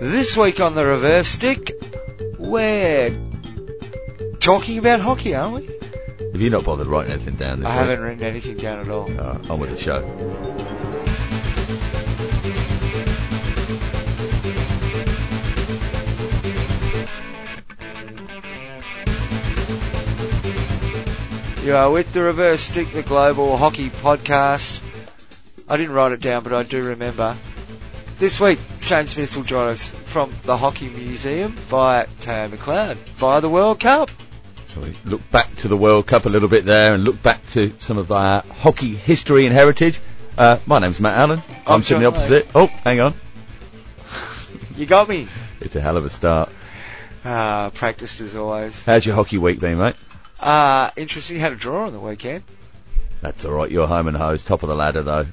This week on the reverse stick, we're talking about hockey, aren't we? Have you not bothered writing anything down this I week? haven't written anything down at all. Alright, on with the show. You are with the reverse stick, the global hockey podcast. I didn't write it down, but I do remember. This week, Shane Smith will join us from the Hockey Museum via Teo McLeod via the World Cup. So we look back to the World Cup a little bit there and look back to some of our hockey history and heritage. Uh, my name's Matt Allen. I'm, I'm sitting the opposite. Oh, hang on. You got me. It's a hell of a start. Ah, practiced as always. How's your hockey week been, mate? Uh, interesting. Had a draw on the weekend. That's alright. You're home and hose, top of the ladder though.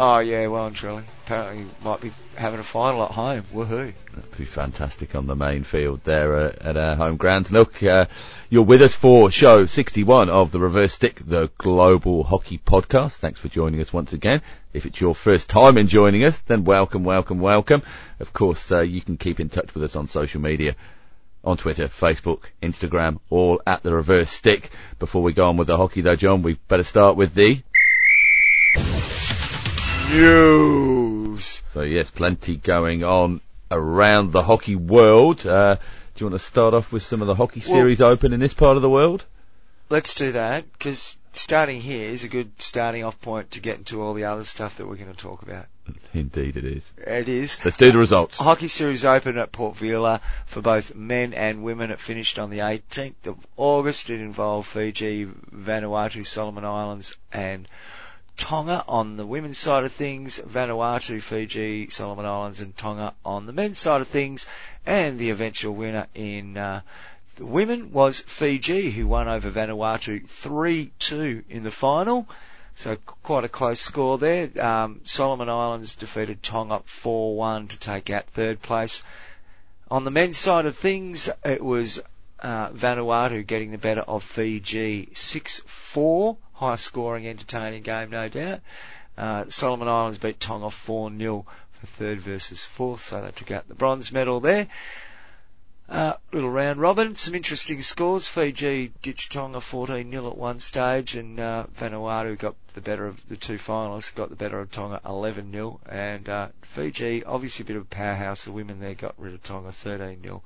Oh yeah, well and truly. Apparently, might be having a final at home. Woohoo! That'd be fantastic on the main field there uh, at our home grounds. Look, uh, you're with us for show 61 of the Reverse Stick, the Global Hockey Podcast. Thanks for joining us once again. If it's your first time in joining us, then welcome, welcome, welcome. Of course, uh, you can keep in touch with us on social media. On Twitter, Facebook, Instagram, all at the reverse stick. Before we go on with the hockey though, John, we better start with the News. So yes, plenty going on around the hockey world. Uh, do you want to start off with some of the hockey Well- series open in this part of the world? Let's do that because starting here is a good starting off point to get into all the other stuff that we're going to talk about. Indeed it is. It is. Let's do the results. Hockey Series Open at Port Vila for both men and women. It finished on the 18th of August. It involved Fiji, Vanuatu, Solomon Islands, and Tonga on the women's side of things, Vanuatu, Fiji, Solomon Islands, and Tonga on the men's side of things. And the eventual winner in uh, the women was Fiji, who won over Vanuatu 3-2 in the final. So quite a close score there. Um, Solomon Islands defeated Tonga 4-1 to take out third place. On the men's side of things, it was uh, Vanuatu getting the better of Fiji 6-4. High scoring, entertaining game, no doubt. Uh, Solomon Islands beat Tonga 4-0 for third versus fourth, so they took out the bronze medal there. Uh, little round robin, some interesting scores. Fiji ditched Tonga 14 0 at one stage, and uh, Vanuatu got the better of the two finalists, got the better of Tonga 11 0. And uh, Fiji, obviously a bit of a powerhouse, the women there got rid of Tonga 13 0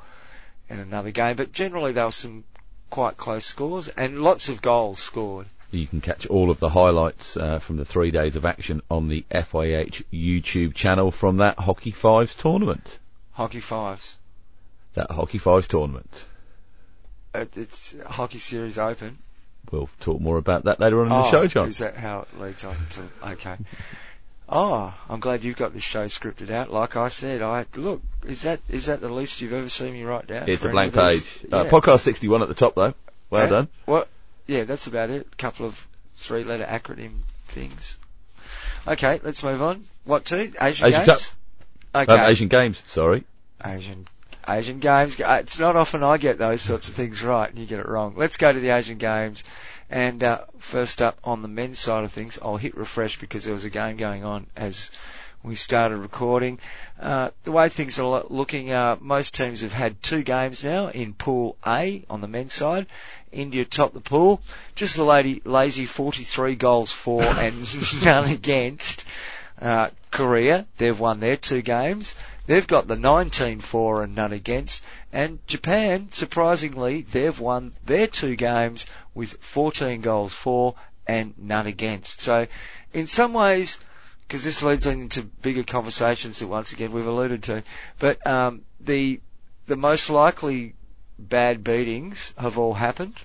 in another game. But generally, there were some quite close scores and lots of goals scored. You can catch all of the highlights uh, from the three days of action on the FIH YouTube channel from that Hockey Fives tournament. Hockey fives. That Hockey Fives tournament. It's Hockey Series Open. We'll talk more about that later on in oh, the show, John. Is that how it leads on to? Okay. Oh, I'm glad you've got this show scripted out. Like I said, I look. Is that is that the least you've ever seen me write down? It's a blank page. Uh, Yeah. podcast 61 at the top though. Well Yeah? done. What? Yeah, that's about it. A couple of three-letter acronym things. Okay, let's move on. What to? Asian, Asian Games. Okay. Um, Asian Games, sorry. Asian Asian Games. Uh, It's not often I get those sorts of things right and you get it wrong. Let's go to the Asian Games. And uh, first up on the men's side of things, I'll hit refresh because there was a game going on as we started recording. Uh, the way things are looking, uh, most teams have had two games now in Pool A on the men's side. India top the pool. Just the lady, lazy 43 goals for and none against. Uh, Korea, they've won their two games. They've got the 19 for and none against. And Japan, surprisingly, they've won their two games with 14 goals for and none against. So, in some ways, because this leads into bigger conversations that once again we've alluded to, but um, the the most likely bad beatings have all happened,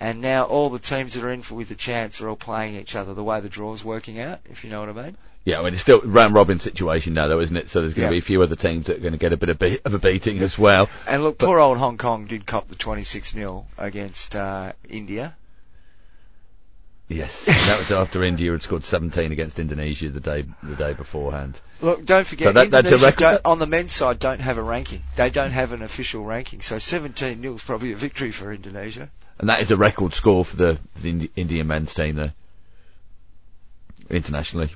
and now all the teams that are in for with a chance are all playing each other. The way the draw's working out, if you know what I mean. Yeah, I mean, it's still round robin situation now though, isn't it? So there's going Yeah. to be a few other teams that are going to get a bit of, be- of a beating as well. And look, poor old Hong Kong did cop the 26 0 against uh, India. Yes. that was after India had scored 17 against Indonesia the day, the day beforehand. Look, don't forget, So that- that's a don't- on the men's side don't have a ranking. They don't have an official ranking. So 17 0 is probably a victory for Indonesia. And that is a record score for the, the Indian men's team there. internationally.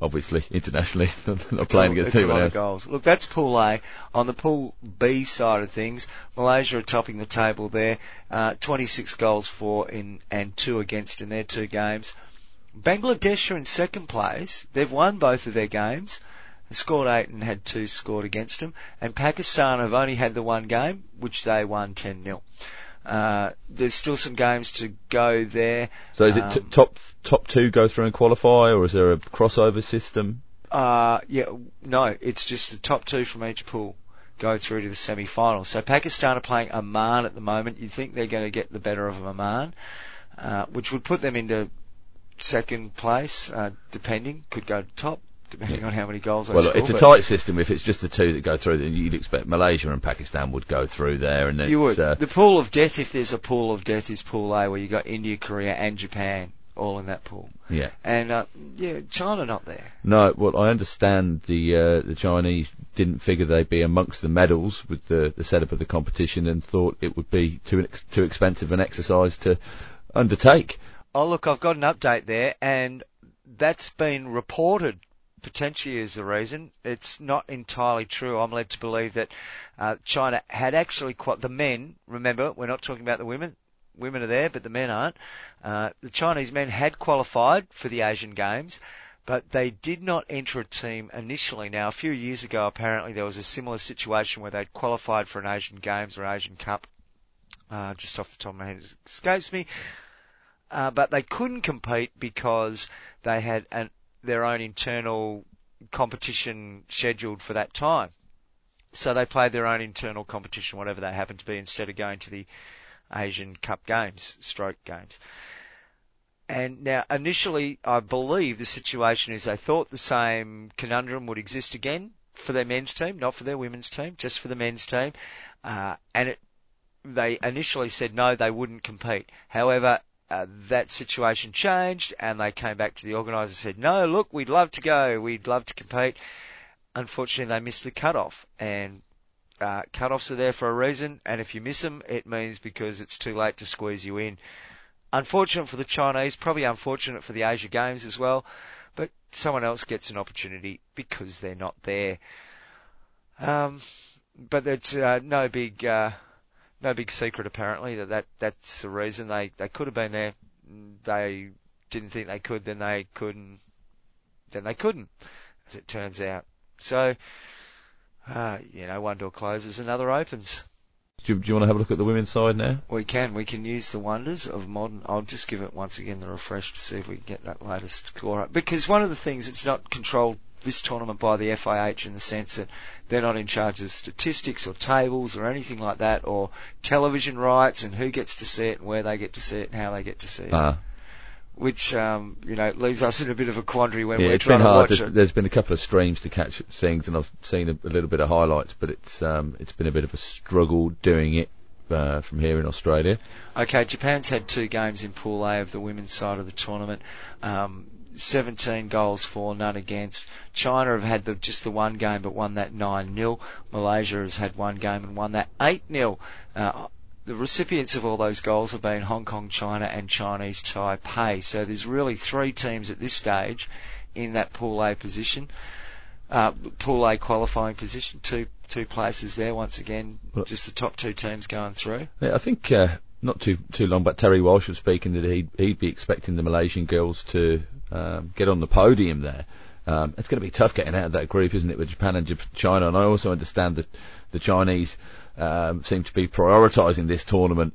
Obviously, internationally, not playing against it's a lot else. of goals. Look, that's Pool A. On the Pool B side of things, Malaysia are topping the table there. Uh, 26 goals for in and two against in their two games. Bangladesh are in second place. They've won both of their games. They scored eight and had two scored against them. And Pakistan have only had the one game, which they won 10 0. Uh, there's still some games to go there. So is it t- Um, top top two go through and qualify, or is there a crossover system? Uh, yeah, no, it's just the top two from each pool go through to the semi-finals. So Pakistan are playing Oman at the moment. You think they're going to get the better of Oman, uh, which would put them into second place, uh, depending. Could go to top, depending on how many goals Well, score. it's a tight system. If it's just the two that go through, then you'd expect Malaysia and Pakistan would go through there, and You would. Uh, the pool of death, if there's a pool of death, is Pool A, where you've got India, Korea, and Japan all in that pool. yeah. And uh, yeah, China not there. No, well, I understand the uh, the Chinese didn't figure they'd be amongst the medals with the, the setup of the competition, and thought it would be too ex- too expensive an exercise to undertake. Oh, look, I've got an update there, and that's been reported potentially is the reason. It's not entirely true. I'm led to believe that uh, China had actually quite the men. Remember, we're not talking about the women. Women are there, but the men aren't. Uh, the Chinese men had qualified for the Asian Games, but they did not enter a team initially. Now, a few years ago, apparently there was a similar situation where they'd qualified for an Asian Games or Asian Cup. Uh, just off the top of my head, it escapes me. Uh, but they couldn't compete because they had an, their own internal competition scheduled for that time. So they played their own internal competition, whatever they happened to be, instead of going to the Asian Cup games, stroke games. And now, initially, I believe the situation is they thought the same conundrum would exist again for their men's team, not for their women's team, just for the men's team. Uh, and it, they initially said no, they wouldn't compete. However, uh, that situation changed and they came back to the organiser and said, no, look, we'd love to go, we'd love to compete. Unfortunately, they missed the cut-off and uh, cut-offs are there for a reason and if you miss them, it means because it's too late to squeeze you in. Unfortunate for the Chinese, probably unfortunate for the Asia Games as well, but someone else gets an opportunity because they're not there. Um, but it's uh, no big uh, no big secret apparently that, that that's the reason they they could have been there. They didn't think they could, then they couldn't, then they couldn't, as it turns out. So, uh, you know, one door closes, another opens. Do you, do you want to have a look at the women's side now? We can, we can use the wonders of modern. I'll just give it once again the refresh to see if we can get that latest score up. Because one of the things, it's not controlled this tournament by the FIH in the sense that they're not in charge of statistics or tables or anything like that, or television rights and who gets to see it and where they get to see it and how they get to see it. Uh, Which, um, you know, leaves us in a bit of a quandary when yeah, we're trying to watch There's, it. there's been a couple of streams to catch things, and I've seen a, a little bit of highlights, but it's um, it's been a bit of a struggle doing it uh, from here in Australia. Okay, Japan's had two games in Pool A of the women's side of the tournament. Um, 17 goals for, none against. China have had the, just the one game but won that 9-0. Malaysia has had one game and won that 8-0. Uh, the recipients of all those goals have been Hong Kong, China and Chinese Taipei. So there's really three teams at this stage in that Pool A position. Uh, Pool A qualifying position, two two places there once again, just the top two teams going through. Yeah, I think uh, not too too long but Terry Walsh was speaking that he'd he'd be expecting the Malaysian girls to um, get on the podium there. Um, it's going to be tough getting out of that group, isn't it, with Japan and China? And I also understand that the Chinese um, seem to be prioritising this tournament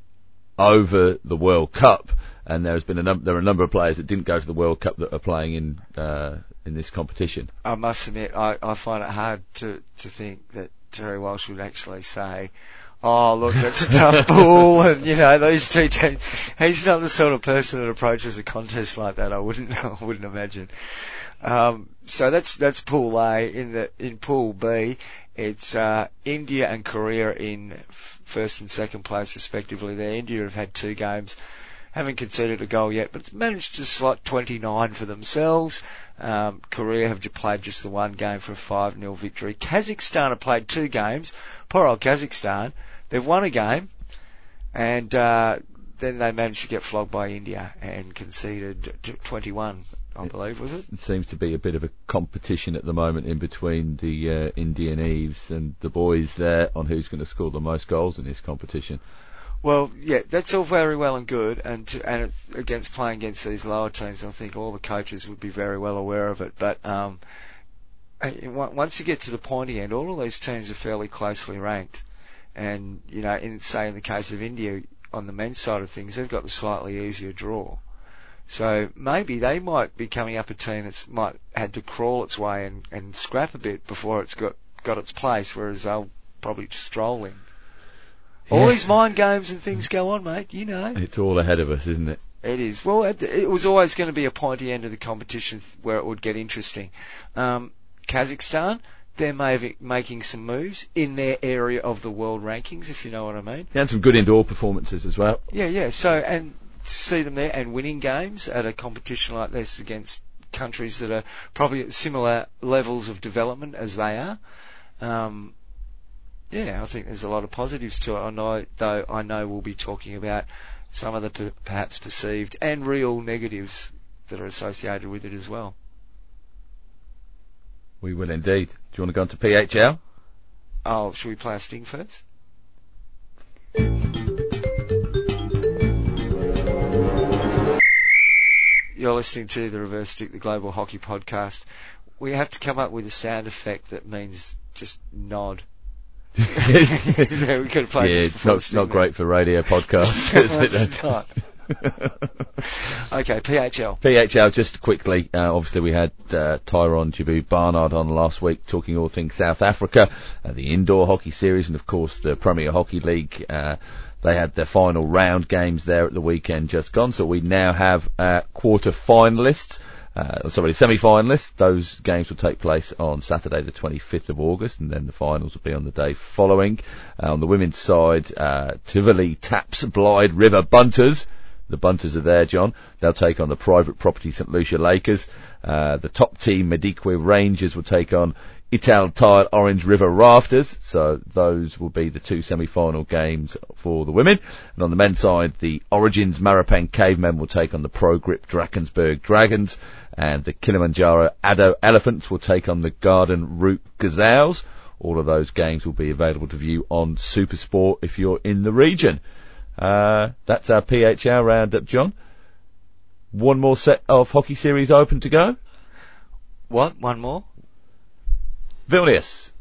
over the World Cup. And there's been a num- there are a number of players that didn't go to the World Cup that are playing in uh, in this competition. I must admit, I, I find it hard to, to think that Terry Walsh would actually say, oh, look, that's a tough pool, and, you know, those two teams. He's not the sort of person that approaches a contest like that, I wouldn't, I wouldn't imagine. Um, so that's, that's Pool A. In the, in Pool B, it's, uh, India and Korea in first and second place respectively there. India have had two games haven't conceded a goal yet, but it's managed to slot 29 for themselves. Um, Korea have played just the one game for a 5-0 victory. Kazakhstan have played two games. Poor old Kazakhstan. They've won a game, and uh, then they managed to get flogged by India and conceded t- 21 I believe, was it? It seems to be a bit of a competition at the moment in between the uh, Indian Eves and the boys there on who's going to score the most goals in this competition. Well, yeah, that's all very well and good, and to, and against playing against these lower teams, I think all the coaches would be very well aware of it. But um, once you get to the pointy end, all of these teams are fairly closely ranked, and you know, in say in the case of India on the men's side of things, they've got the slightly easier draw. So maybe they might be coming up a team that's might had to crawl its way and, and scrap a bit before it's got got its place, whereas they'll probably just stroll in. All these mind games and things go on, mate. You know. It's all ahead of us, isn't it? It is. Well, it, it was always going to be a pointy end of the competition where it would get interesting. Um, Kazakhstan, they're making some moves in their area of the world rankings, if you know what I mean. And some good indoor performances as well. Yeah, yeah. So, and see them there and winning games at a competition like this against countries that are probably at similar levels of development as they are. Um, yeah, I think there's a lot of positives to it. I know, though, I know we'll be talking about some of the per- perhaps perceived and real negatives that are associated with it as well. We will indeed. Do you want to go on to PHL? Oh, should we play a sting first? You're listening to the Reverse Stick, the Global Hockey Podcast. We have to come up with a sound effect that means just nod. yeah, we could play yeah it's not, not great for radio podcasts, it? It's not. okay, PHL. PHL, just quickly, uh, obviously we had uh, Tyrone Jabu Barnard on last week talking all things South Africa, uh, the indoor hockey series, and of course the Premier Hockey League. Uh, they had their final round games there at the weekend just gone, so we now have uh, quarter finalists. Uh, sorry, semi-finalists. Those games will take place on Saturday, the 25th of August, and then the finals will be on the day following. Uh, on the women's side, uh, Tivoli taps Blyde River Bunters. The Bunters are there, John. They'll take on the private property St. Lucia Lakers. Uh, the top team, Madikwe Rangers, will take on Ital Tile Orange River Rafters. So those will be the two semi-final games for the women. And on the men's side, the Origins Maropeng Cavemen will take on the Pro Grip Drakensberg Dragons. And the Kilimanjaro Addo Elephants will take on the Garden Route Gazelles. All of those games will be available to view on Supersport if you're in the region. Uh, that's our PHL roundup, John. One more set of hockey series open to go. What? One more? Vilnius.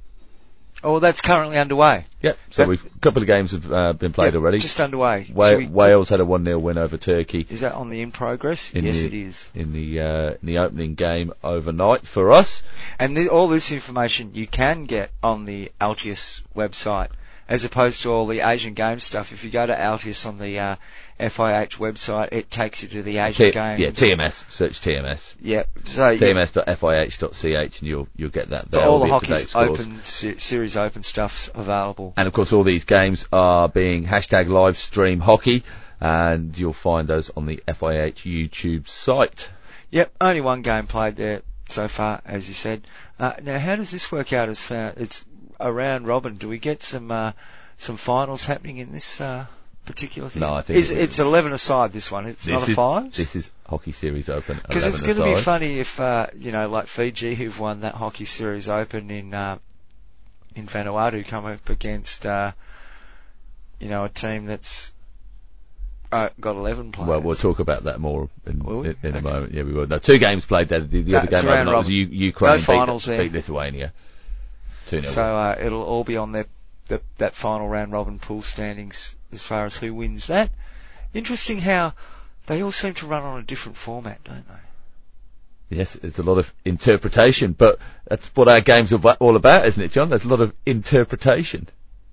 Oh, that's currently underway. Yep. So we've a couple of games have uh, been played yep, already. Just underway. Wa- Wales had a one 0 win over Turkey. Is that on the in progress? In yes, the, it is. In the uh, in the opening game overnight for us. And the, all this information you can get on the Altius website, as opposed to all the Asian Games stuff. If you go to Altius on the uh, FIH website, it takes you to the Asian T- Games. Yeah, TMS. Search TMS. Yep. So TMS.fih.ch and you'll you'll get that there. all the hockey's open se- series open stuff's available. And of course, all these games are being hashtag live stream hockey, and you'll find those on the FIH YouTube site. Yep. Only one game played there so far, as you said. Uh, now, how does this work out? As far it's a round robin. Do we get some uh, some finals happening in this? Uh, particular thing? No, I think it's, it's 11 aside. This one, it's not a is, five. This is hockey series open. Because it's going to be funny if uh, you know, like Fiji, who've won that hockey series open in uh, in Vanuatu, come up against uh, you know a team that's uh, got 11 players. Well, we'll talk about that more in, in, in okay. a moment. Yeah, we will. No, two games played there. The, the other game was U- Ukraine no beat, finals beat Lithuania. 2 So uh, it'll all be on their the, that final round robin pool standings as far as who wins that. Interesting how they all seem to run on a different format, don't they? Yes, it's a lot of interpretation, but that's what our games are all about, isn't it, John? There's a lot of interpretation.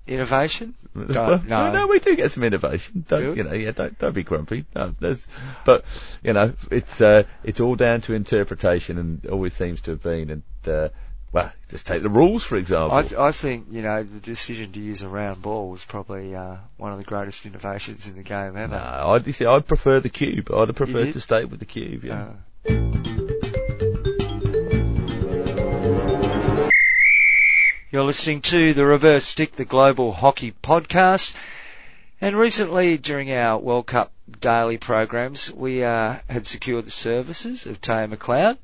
Innovation? Well, no. no, we do get some innovation. Don't you know? Yeah, don't don't be grumpy. No, there's, but you know, it's uh, it's all down to interpretation, and always seems to have been. And uh, well, just take the rules for example. I, th- I think you know the decision to use a round ball was probably uh, one of the greatest innovations in the game ever. No, I'd, see. I'd prefer the cube. I'd have preferred to stay with the cube. Yeah. Uh. You're listening to the Reverse Stick, the Global Hockey Podcast. And recently, during our World Cup daily programs, we uh, had secured the services of Taya McLeod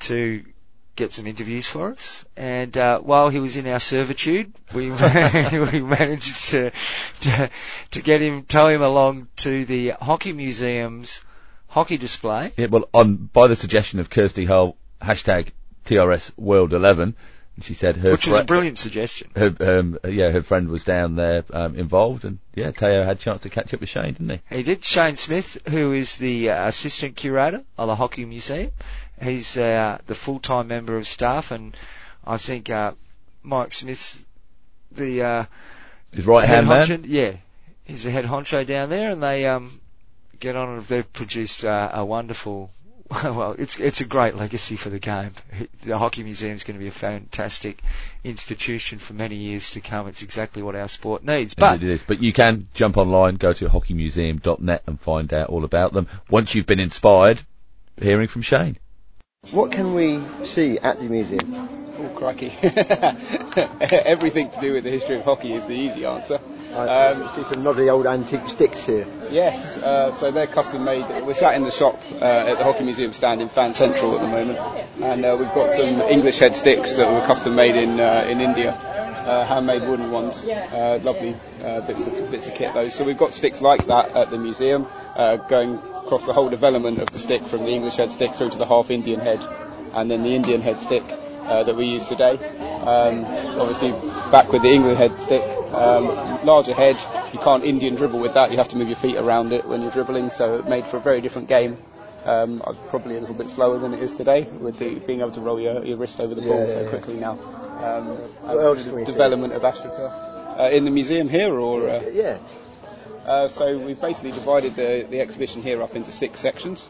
to get some interviews for us. And uh, while he was in our servitude, we we managed to, to to get him, tow him along to the hockey museum's hockey display. Yeah, well, on by the suggestion of Kirsty Hull, hashtag TRS World 11, she said her which was a brilliant suggestion. Her, um, yeah, her friend was down there um, involved, and yeah, Teo had a chance to catch up with Shane, didn't he? He did. Shane Smith, who is the uh, assistant curator of the Hockey Museum, he's uh, the full-time member of staff, and I think uh, Mike Smith's the uh, his right hand man. Yeah, he's the head honcho down there, and they um, get on. And they've produced uh, a wonderful well, it's it's a great legacy for the game. The Hockey Museum is going to be a fantastic institution for many years to come. It's exactly what our sport needs. But. But you can jump online, go to hockeymuseum.net, and find out all about them once you've been inspired. Hearing from Shane. What can we see at the museum? Oh, crikey. Everything to do with the history of hockey is the easy answer. I um, see some lovely old antique sticks here. Yes, uh, so they're custom made. We're sat in the shop uh, at the Hockey Museum stand in Fan Central at the moment, and uh, we've got some English head sticks that were custom made in uh, in India. Uh, handmade wooden ones, uh, lovely bits of bits of kit those. So we've got sticks like that at the museum, going across the whole development of the stick from the English head stick through to the half Indian head, and then the Indian head stick uh, that we use today. Um, obviously, back with the England head stick, um, larger head. You can't Indian dribble with that. You have to move your feet around it when you're dribbling, so it made for a very different game. Um, probably a little bit slower than it is today, with the, being able to roll your, your wrist over the ball yeah, so yeah, quickly now. Um, the development of AstroTurf uh, in the museum here, or uh, yeah. Uh, so we've basically divided the, the exhibition here up into six sections.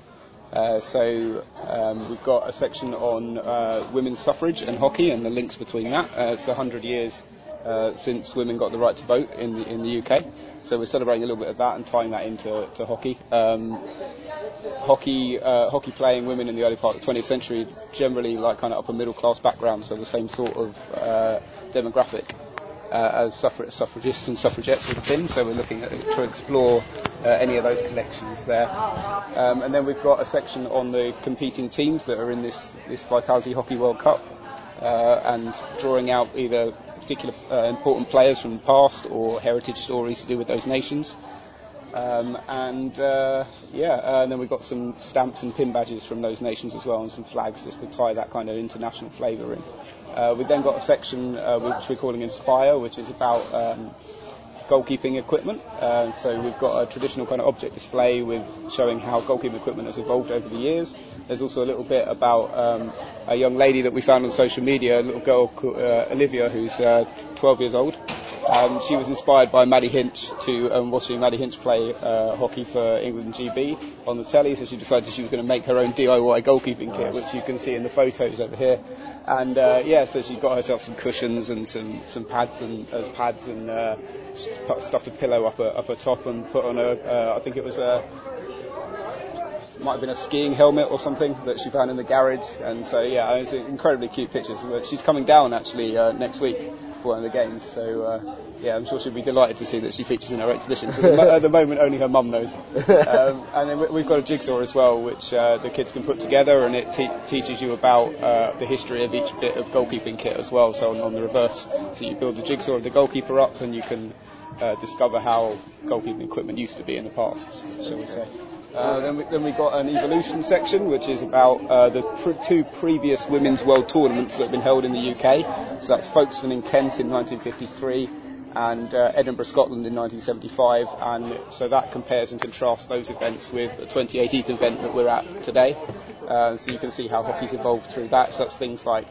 Uh, so um, we've got a section on uh, women's suffrage and hockey and the links between that. Uh, it's 100 years uh, since women got the right to vote in the in the UK. So we're celebrating a little bit of that and tying that into to hockey. Um, hockey, uh, hockey playing women in the early part of the 20th century generally like kind of upper middle class background, so the same sort of uh, demographic uh, as suffra- suffragists and suffragettes would have been. So we're looking at, to explore uh, any of those connections there. Um, and then we've got a section on the competing teams that are in this, this Vitality Hockey World Cup uh, and drawing out either particular uh, important players from the past or heritage stories to do with those nations. Um, and uh, yeah, uh, and then we've got some stamps and pin badges from those nations as well, and some flags just to tie that kind of international flavour in. Uh, we've then got a section uh, which we're calling Inspire, which is about um, goalkeeping equipment. Uh, so we've got a traditional kind of object display with showing how goalkeeping equipment has evolved over the years. There's also a little bit about um, a young lady that we found on social media, a little girl called uh, Olivia, who's uh, 12 years old. Um, she was inspired by Maddie Hinch to um, watching Maddie Hinch play uh, hockey for England GB on the telly, so she decided she was going to make her own DIY goalkeeping kit, which you can see in the photos over here. And uh, yeah, so she got herself some cushions and some, some pads and as pads and uh, stuffed a pillow up her, up her top and put on a uh, I think it was a might have been a skiing helmet or something that she found in the garage. And so yeah, it's incredibly cute pictures. She's coming down actually uh, next week for one of the games. So uh, yeah, I'm sure she'll be delighted to see that she features in our exhibition. So at the moment, only her mum knows. Um, and then we've got a jigsaw as well, which uh, the kids can put together, and it te- teaches you about uh, the history of each bit of goalkeeping kit as well. So on, on, the reverse, so you build the jigsaw of the goalkeeper up, and you can uh, discover how goalkeeping equipment used to be in the past, shall we say. Uh, then, we, then we got an evolution section, which is about uh, the two previous women's world tournaments that have been held in the UK. So that's Folkestone in Kent in 1953 and uh, Edinburgh, Scotland in 1975. And so that compares and contrasts those events with the 2018 event that we're at today. Uh, so you can see how hockey's evolved through that. So that's things like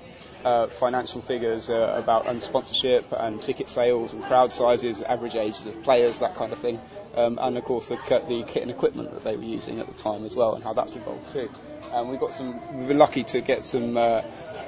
uh, financial figures uh, about sponsorship and ticket sales and crowd sizes, average ages of players, that kind of thing, um, and of course the, the kit and equipment that they were using at the time as well, and how that's evolved too. And we've got some. We've been lucky to get some uh,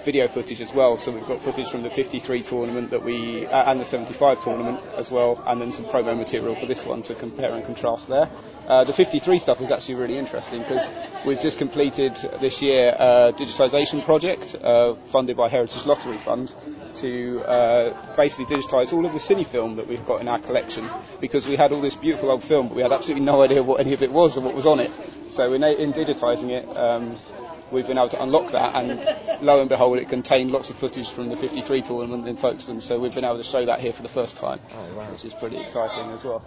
video footage as well. So we've got footage from the 53 tournament that we uh, and the 75 tournament as well, and then some promo material for this one to compare and contrast there. Uh, the 53 stuff is actually really interesting because we've just completed this year a digitisation project uh, funded by Heritage Lottery Fund to uh, basically digitise all of the cine film that we've got in our collection because we had all this beautiful old film, but we had absolutely no idea what any of it was or what was on it. So in, in digitising it, um, we've been able to unlock that, and lo and behold, it contained lots of footage from the 53 tournament in Folkestone. So we've been able to show that here for the first time, Oh, wow. which is pretty exciting as well.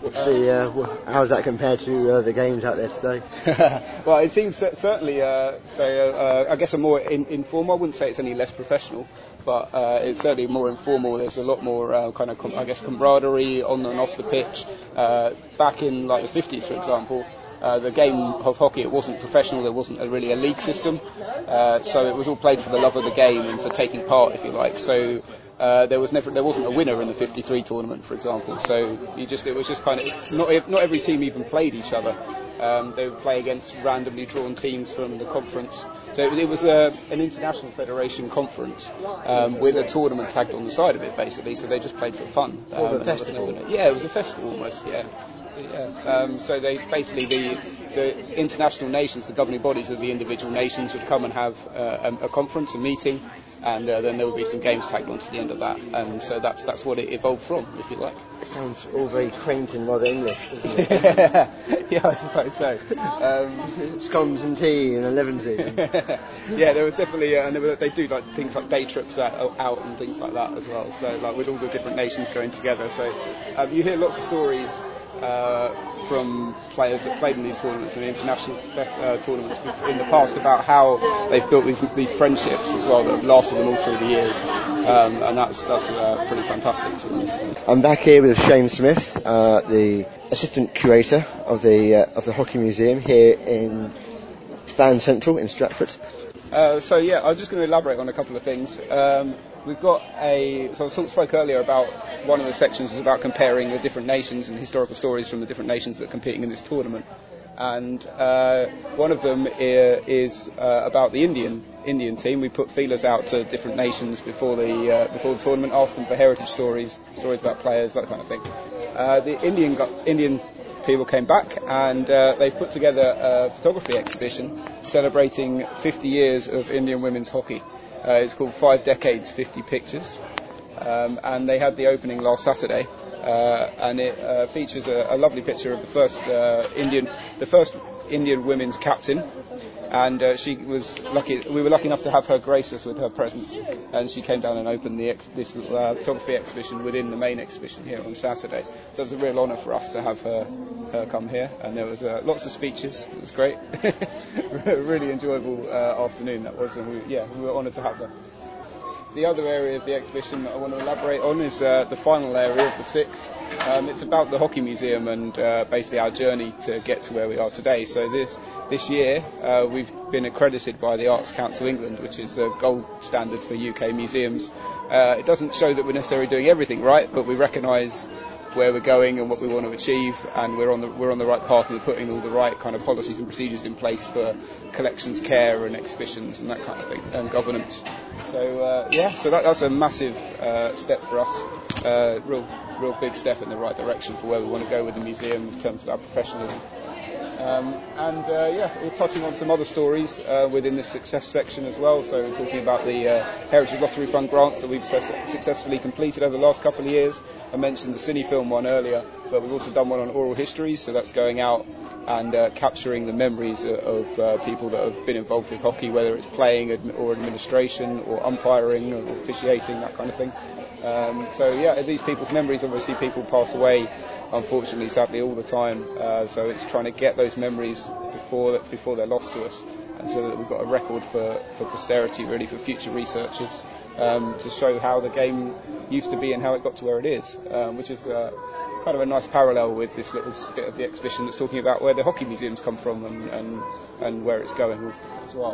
What's the, uh, how's that compared to uh, the games out there today? well, it seems cer- certainly, uh, so uh, I guess a more in, informal. I wouldn't say it's any less professional, but uh, it's certainly more informal. There's a lot more uh, kind of, com- I guess, camaraderie on and off the pitch. Uh, back in like the 50s, for example. Uh, the game of hockey, it wasn't professional, there wasn't a, really a league system, uh, so it was all played for the love of the game and for taking part, if you like. So uh, there was never, there wasn't a winner in the 53 tournament, for example. So you just, it was just kind of not, not every team even played each other. Um, they would play against randomly drawn teams from the conference. So it was, it was a, an international federation conference um, with a tournament tagged on the side of it, basically. So they just played for fun. More of a and no Yeah, it was a festival almost. Yeah. Yeah. Um, so they basically the the international nations, the governing bodies of the individual nations would come and have uh, a, a conference, a meeting, and uh, then there would be some games tagged on to the end of that. And so that's that's what it evolved from, if you like. Sounds all very quaint and rather English, doesn't it? yeah, I suppose so. Um, Scones and tea and a tea. yeah, there was definitely, uh, and were, they do like things like day trips out, out and things like that as well. So like with all the different nations going together. So um, you hear lots of stories from players that played in these tournaments and international uh, tournaments in the past about how they've built these these friendships as well that have lasted them all through the years, um, and that's that's uh, pretty fantastic to be honest. I'm back here with Shane Smith, uh, the assistant curator of the uh, of the Hockey Museum here in Fan Central in Stratford. Uh, so yeah, I'm just going to elaborate on a couple of things. Um, we've got a. So I spoke earlier about one of the sections was about comparing the different nations and historical stories from the different nations that are competing in this tournament. And uh, one of them is uh, about the Indian Indian team. We put feelers out to different nations before the uh, before the tournament, asked them for heritage stories, stories about players, that kind of thing. Uh, the Indian gu- Indian people came back and uh, they put together a photography exhibition celebrating 50 years of Indian women's hockey. Uh, it's called Five Decades, 50 Pictures, um, and they had the opening last Saturday. Uh, and it uh, features a, a lovely picture of the first uh, Indian, the first Indian women's captain, and uh, she was lucky. We were lucky enough to have her grace us with her presence, and she came down and opened the ex- this uh, photography exhibition within the main exhibition here on Saturday. So it was a real honour for us to have her, her come here, and there was uh, lots of speeches. It was great, really enjoyable uh, afternoon that was, and we, yeah, we were honoured to have her. The other area of the exhibition that I want to elaborate on is uh, the final area of the six. Um, it's about the Hockey Museum and uh, basically our journey to get to where we are today. So this this year uh, we've been accredited by the Arts Council England, which is the gold standard for UK museums. Uh, it doesn't show that we're necessarily doing everything right, but we recognise where we're going and what we want to achieve, and we're on the we're on the right path and we're putting all the right kind of policies and procedures in place for collections care and exhibitions and that kind of thing and governance. So uh, yeah, so that, that's a massive uh, step for us, uh, real real big step in the right direction for where we want to go with the museum in terms of our professionalism. Um, and uh, yeah, we're touching on some other stories uh, within this success section as well. So we're talking about the uh, Heritage Lottery Fund grants that we've su- successfully completed over the last couple of years. I mentioned the Cine Film one earlier, but we've also done one on oral histories. So that's going out and uh, capturing the memories of, of uh, people that have been involved with hockey, whether it's playing or administration or umpiring or officiating, that kind of thing. Um, so yeah, these people's memories, obviously people pass away unfortunately, sadly, all the time. Uh, so it's trying to get those memories before before they're lost to us, and so that we've got a record for, for posterity, really, for future researchers, um, to show how the game used to be and how it got to where it is, um, which is uh, kind of a nice parallel with this little bit of the exhibition that's talking about where the hockey museums come from and, and, and where it's going as well.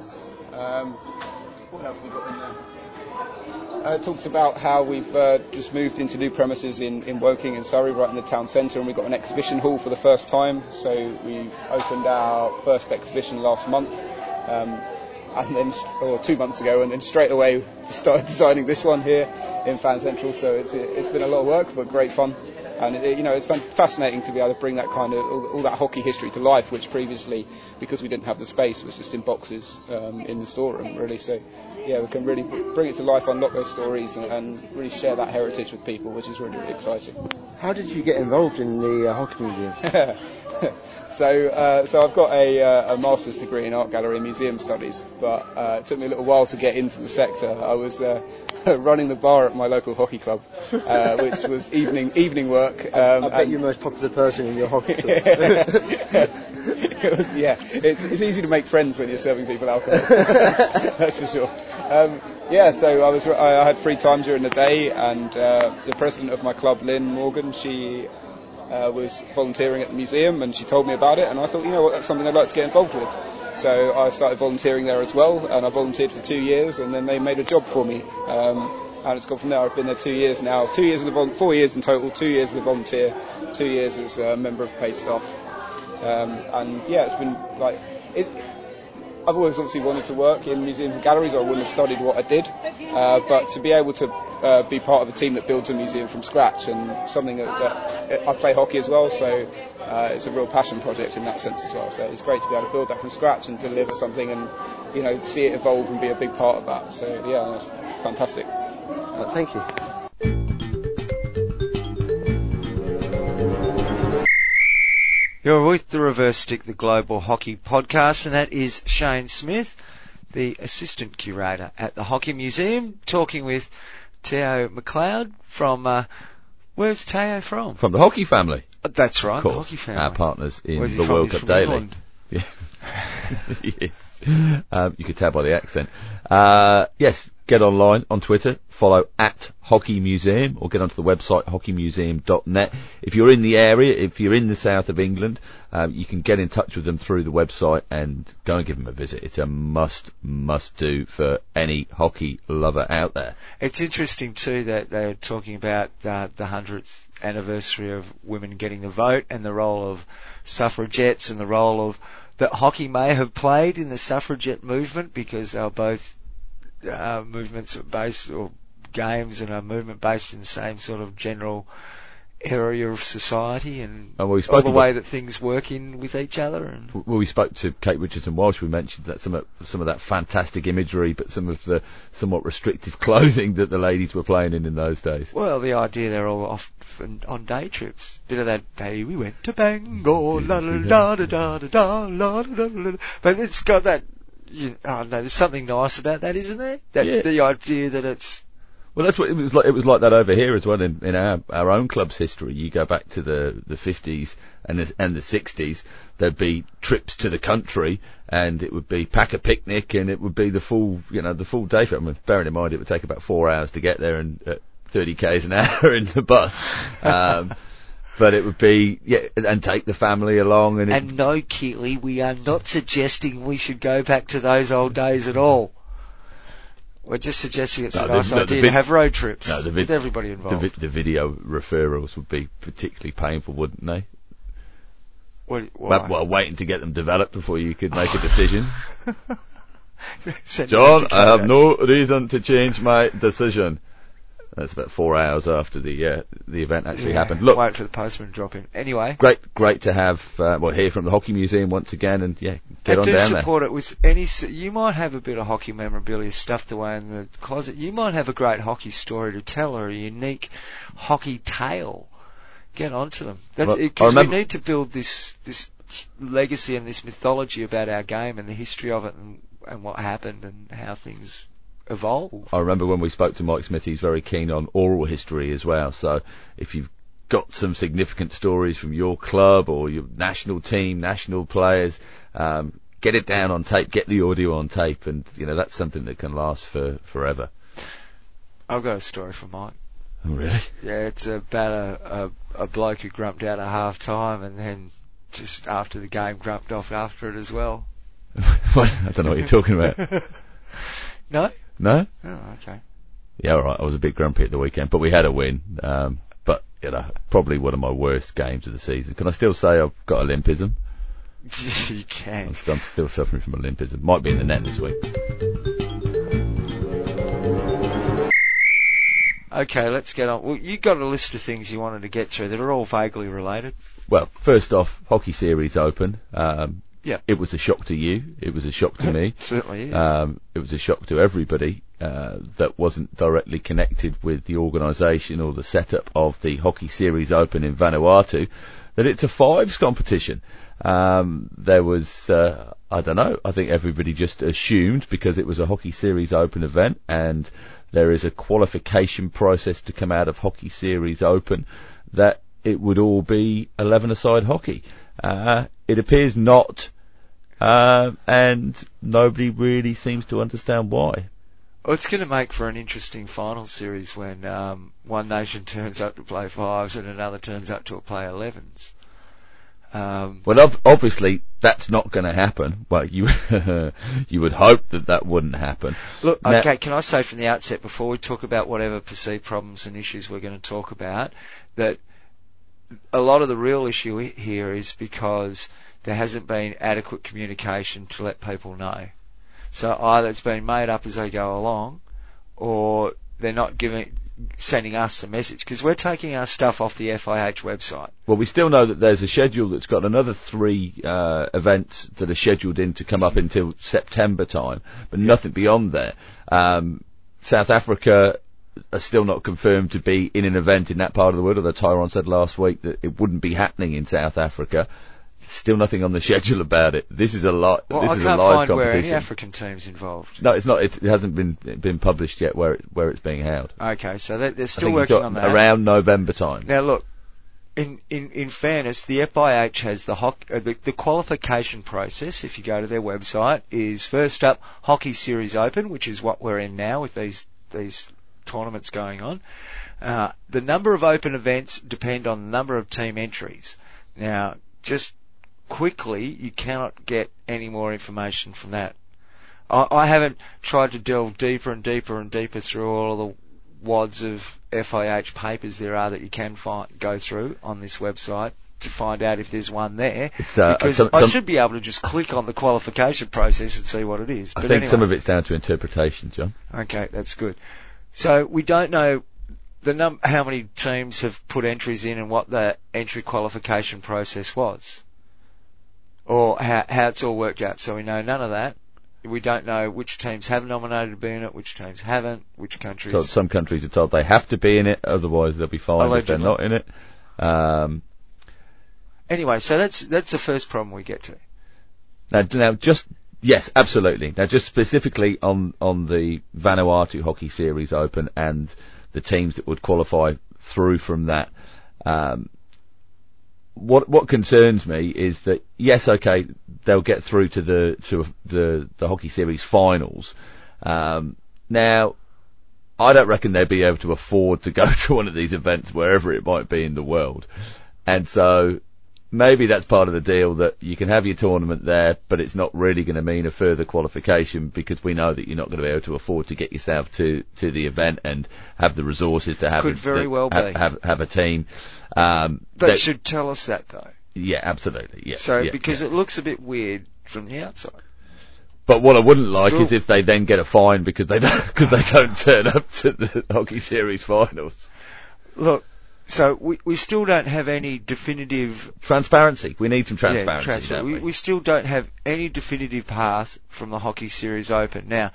Um, what else have we got in there? Uh, talks about how we've uh, just moved into new premises in, in Woking and Surrey, right in the town centre, and we've got an exhibition hall for the first time. So we've opened our first exhibition last month um, and then or two months ago, and then straight away started designing this one here in Fan Central. So it's it's been a lot of work, but great fun. And it, you know, it's been fascinating to be able to bring that kind of all, all, that hockey history to life, which previously, because we didn't have the space, was just in boxes um, in the storeroom, really. So, yeah, we can really bring it to life, unlock those stories, and, and, really share that heritage with people, which is really, really exciting. How did you get involved in the uh, hockey museum? so, uh, so I've got a, uh, a, master's degree in art gallery and museum studies, but uh, it took me a little while to get into the sector. I was uh, running the bar at my local hockey club, uh, which was evening evening work. Um, I bet you're the most popular person in your hockey club. it was, yeah, it's, it's easy to make friends when you're serving people alcohol. That's for sure. Um, yeah, so I was I had free time during the day, and uh, the president of my club, Lynn Morgan, she uh, was volunteering at the museum and she told me about it and I thought, you know what, that's something I'd like to get involved with. So I started volunteering there as well and I volunteered for two years and then they made a job for me. Um, and it's gone from there. I've been there two years now. Two years a vol- four years in total. Two years as a volunteer. Two years as a member of paid staff. Um, and yeah, it's been like it, I've always obviously wanted to work in museums and galleries, or I wouldn't have studied what I did. Uh, but to be able to uh, be part of a team that builds a museum from scratch and something that, that I play hockey as well, so uh, it's a real passion project in that sense as well. So it's great to be able to build that from scratch and deliver something and you know see it evolve and be a big part of that. So yeah, that's fantastic. thank you. You're with the Reverse Stick, the Global Hockey Podcast, and that is Shane Smith, the Assistant Curator at the Hockey Museum, talking with Theo McLeod from, uh, where's Theo from? From the hockey family. Uh, that's right, of course, hockey family. Our partners in the World Cup Daily. England? Yeah. yes. Um, you could tell by the accent. Uh, yes, get online on Twitter, follow at Hockey Museum or get onto the website hockeymuseum.net. If you're in the area, if you're in the south of England, um, you can get in touch with them through the website and go and give them a visit. It's a must, must do for any hockey lover out there. It's interesting too that they're talking about uh, the 100th anniversary of women getting the vote and the role of suffragettes and the role of that hockey may have played in the suffragette movement because they both uh, movements based or games and a movement based in the same sort of general area of society and oh, well, all the way that things work in with each other. And well, we spoke to Kate Richardson Walsh. We mentioned that some of some of that fantastic imagery, but some of the somewhat restrictive clothing that the ladies were playing in in those days. Well, the idea they're all off on day trips. Bit of that day we went to Bangor, la da da da da da la da da But it's got that you, oh no, there's something nice about that, isn't there? That yeah. the idea that it's well, that's what it was like. It was like that over here as well in, in our our own club's history. You go back to the the 50s and the and the 60s. There'd be trips to the country, and it would be pack a picnic, and it would be the full you know the full day. I mean, bearing in mind it would take about four hours to get there, and at 30 k's an hour in the bus. Um, but it would be yeah, and take the family along. And, and no, Keeley, we are not suggesting we should go back to those old days at all. We're just suggesting it's no, a nice the, idea vid- to have road trips no, vid- with everybody involved. The, vi- the, video referrals would be particularly painful, wouldn't they? What, well, well, waiting to get them developed before you could make a decision. John, I have no reason to change my decision. That's about four hours after the uh, the event actually yeah, happened. Look, wait for the postman to drop in. Anyway, great, great to have uh, well here from the hockey museum once again, and yeah, get on do down support there. it with any. You might have a bit of hockey memorabilia stuffed away in the closet. You might have a great hockey story to tell or a unique hockey tale. Get onto them. That's because well, we need to build this this legacy and this mythology about our game and the history of it and, and what happened and how things evolve. I remember when we spoke to Mike Smith, he's very keen on oral history as well. So if you've got some significant stories from your club or your national team, national players, um, get it down on tape, get the audio on tape, and you know that's something that can last for forever. I've got a story for Mike. Oh, really? Yeah, it's about a, a, a bloke who grumped out at half time and then just after the game grumped off after it as well. I don't know what you're talking about. no? No? Oh, okay. Yeah, all right. I was a bit grumpy at the weekend, but we had a win. Um, but, you know, probably one of my worst games of the season. Can I still say I've got Olympism? you I'm, can. st- I'm still suffering from Olympism. Might be in the net this week. Okay, let's get on. Well, you got a list of things you wanted to get through that are all vaguely related. Well, first off, Hockey Series Open. Um, Yeah. It was a shock to you. It was a shock to me. Certainly is. Um, it was a shock to everybody uh, that wasn't directly connected with the organisation or the setup of the Hockey Series Open in Vanuatu. That it's a fives competition. Um, there was, uh, I don't know. I think everybody just assumed because it was a Hockey Series Open event and there is a qualification process to come out of Hockey Series Open that it would all be 11-a-side hockey. Uh, it appears not, uh, and nobody really seems to understand why. Well, it's going to make for an interesting final series when um, one nation turns up to play fives and another turns up to play elevens. Um, Well, ov- obviously that's not going to happen. Well, you you would hope that that wouldn't happen. look, Now- okay, can I say from the outset before we talk about whatever perceived problems and issues we're going to talk about that a lot of the real issue here is because there hasn't been adequate communication to let people know. So either it's been made up as they go along, or they're not giving, sending us a message because we're taking our stuff off the FIH website. Well, we still know that there's a schedule that's got another three uh, events that are scheduled in to come up until September time, but nothing beyond there. Um, South Africa are still not confirmed to be in an event in that part of the world, although Tyrone said last week that it wouldn't be happening in South Africa. Still nothing on the schedule about it. This is a lot. Well, this I is can't a live find where any African teams involved. no, it's not. It, it hasn't been been published yet where it, where it's being held. Okay, so they're, they're still working on that. around November time. Now look, in, in, in fairness, the FIH has the, hoc, uh, the the qualification process. If you go to their website, is first up Hockey Series Open, which is what we're in now with these these tournaments going on. Uh, the number of open events depend on the number of team entries. Now, just quickly, you cannot get any more information from that. I, I haven't tried to delve deeper and deeper and deeper through all of the wads of FIH papers there are that you can find, go through on this website to find out if there's one there. Uh, because some- I should be able to just click on the qualification process and see what it is. I But think anyway. some of it's down to interpretation, John. Okay, that's good. So we don't know the num- how many teams have put entries in and what the entry qualification process was, or how, how it's all worked out. So we know none of that. We don't know which teams have nominated to be in it, which teams haven't, which countries. So some countries are told they have to be in it, otherwise they'll be fined if they're not in it. Um, Anyway, so that's that's the first problem we get to. now, now, just yes, absolutely. Now, just specifically on on the Vanuatu Hockey Series Open and the teams that would qualify through from that. Um, what what concerns me is that yes, okay, they'll get through to the to the the hockey series finals. Um, now, I don't reckon they'd be able to afford to go to one of these events wherever it might be in the world, and so maybe that's part of the deal that you can have your tournament there, but it's not really going to mean a further qualification because we know that you're not going to be able to afford to get yourself to, to the event and have the resources to have Could a, very well have, be. have, have a team. Um, They that- should tell us that though. yeah, absolutely. Yeah. So yeah, because yeah. it looks a bit weird from the outside. But what I wouldn't like Still- is if they then get a fine because they don't because they don't turn up to the hockey series finals. Look, so we we still don't have any definitive Transparency. We need some transparency. Yeah, transparency. We, we? we still don't have any definitive path from the Hockey Series Open. Now,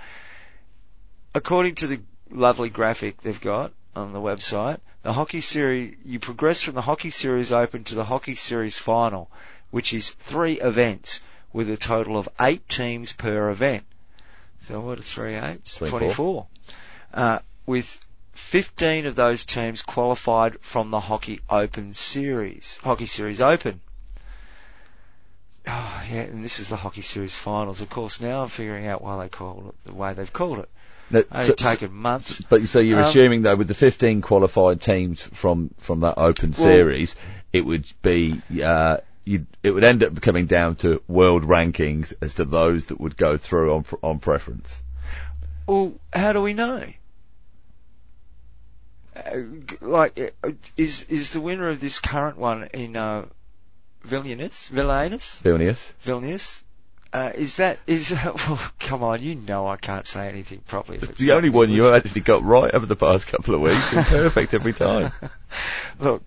according to the lovely graphic they've got on the website, the Hockey Series, you progress from the Hockey Series Open to the Hockey Series Final, which is three events with a total of eight teams per event. So what are three eights? 24. 24. Uh, with 15 of those teams qualified from the Hockey Open Series, Hockey Series Open. Oh, yeah, and this is the Hockey Series Finals. Of course, now I'm figuring out why they called it the way they've called it. It's so- taken months. But so you're Um, assuming though, with the 15 qualified teams from from that open Well- series, it would be uh, you'd, it would end up coming down to world rankings as to those that would go through on on preference. Well, how do we know? Uh, like, uh, is is the winner of this current one in uh, Vilnius, Vilnius, Vilnius. Vilnius. Uh, is that is well? Come on, you know I can't say anything properly. It's the only one you actually got right over the past couple of weeks. and perfect every time. Look,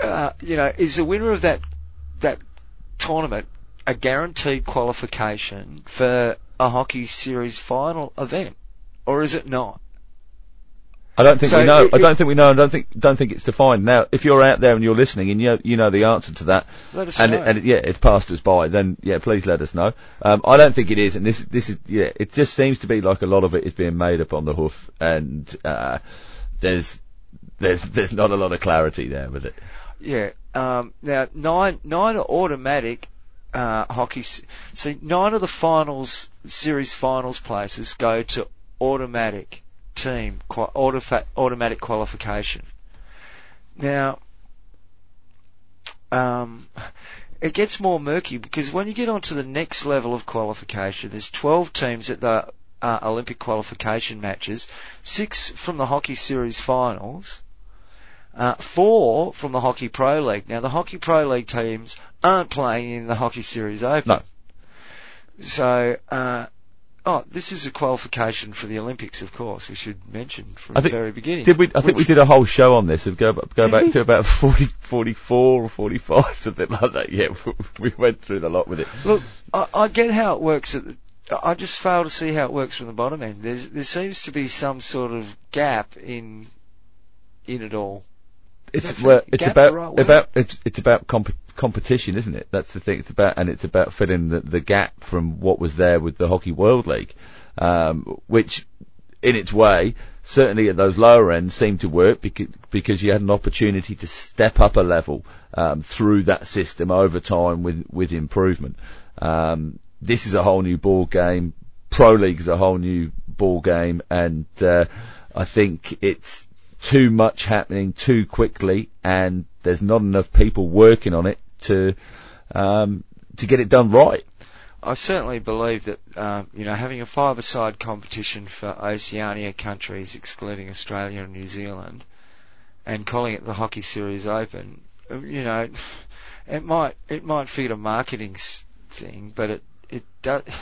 uh, you know, is the winner of that that tournament a guaranteed qualification for a hockey series final event, or is it not? I don't think So we know. it- I don't think we know. I don't think don't think it's defined now. If you're out there and you're listening and you know, you know the answer to that, Let us and it, and it, yeah, it's passed us by, then yeah, please let us know. Um, I don't think it is, and this this is yeah, it just seems to be like a lot of it is being made up on the hoof, and uh, there's there's there's not a lot of clarity there with it. Yeah. Um, now nine nine are automatic uh, hockey. See, nine of the finals series finals places go to automatic team automatic qualification. Now, um, it gets more murky because when you get onto the next level of qualification, there's 12 teams at the uh, Olympic qualification matches, six from the hockey series finals, uh, four from the Hockey Pro League. Now, the Hockey Pro League teams aren't playing in the Hockey Series Open. No. So, uh, oh, this is a qualification for the Olympics, of course. We should mention from I the very beginning. Did we? I think we did a whole show on this. Go back, go back to about 40, 44 or 45, something like that. Yeah, we went through the lot with it. Look, I, I get how it works. At the, I just fail to see how it works from the bottom end. There's, there seems to be some sort of gap in in it all. Is It's well, it's about right about it's it's about comp- competition, isn't it? That's the thing. It's about and it's about filling the, the gap from what was there with the Hockey World League, um, which in its way certainly at those lower ends seemed to work because because you had an opportunity to step up a level um, through that system over time with with improvement. Um, this is a whole new ball game. Pro League is a whole new ball game, and uh, I think it's too much happening too quickly, and there's not enough people working on it to um, to get it done right. I certainly believe that um, you know having a five-a-side competition for Oceania countries, excluding Australia and New Zealand, and calling it the Hockey Series Open, uh, you know, it might it might fit a marketing thing, but it it does.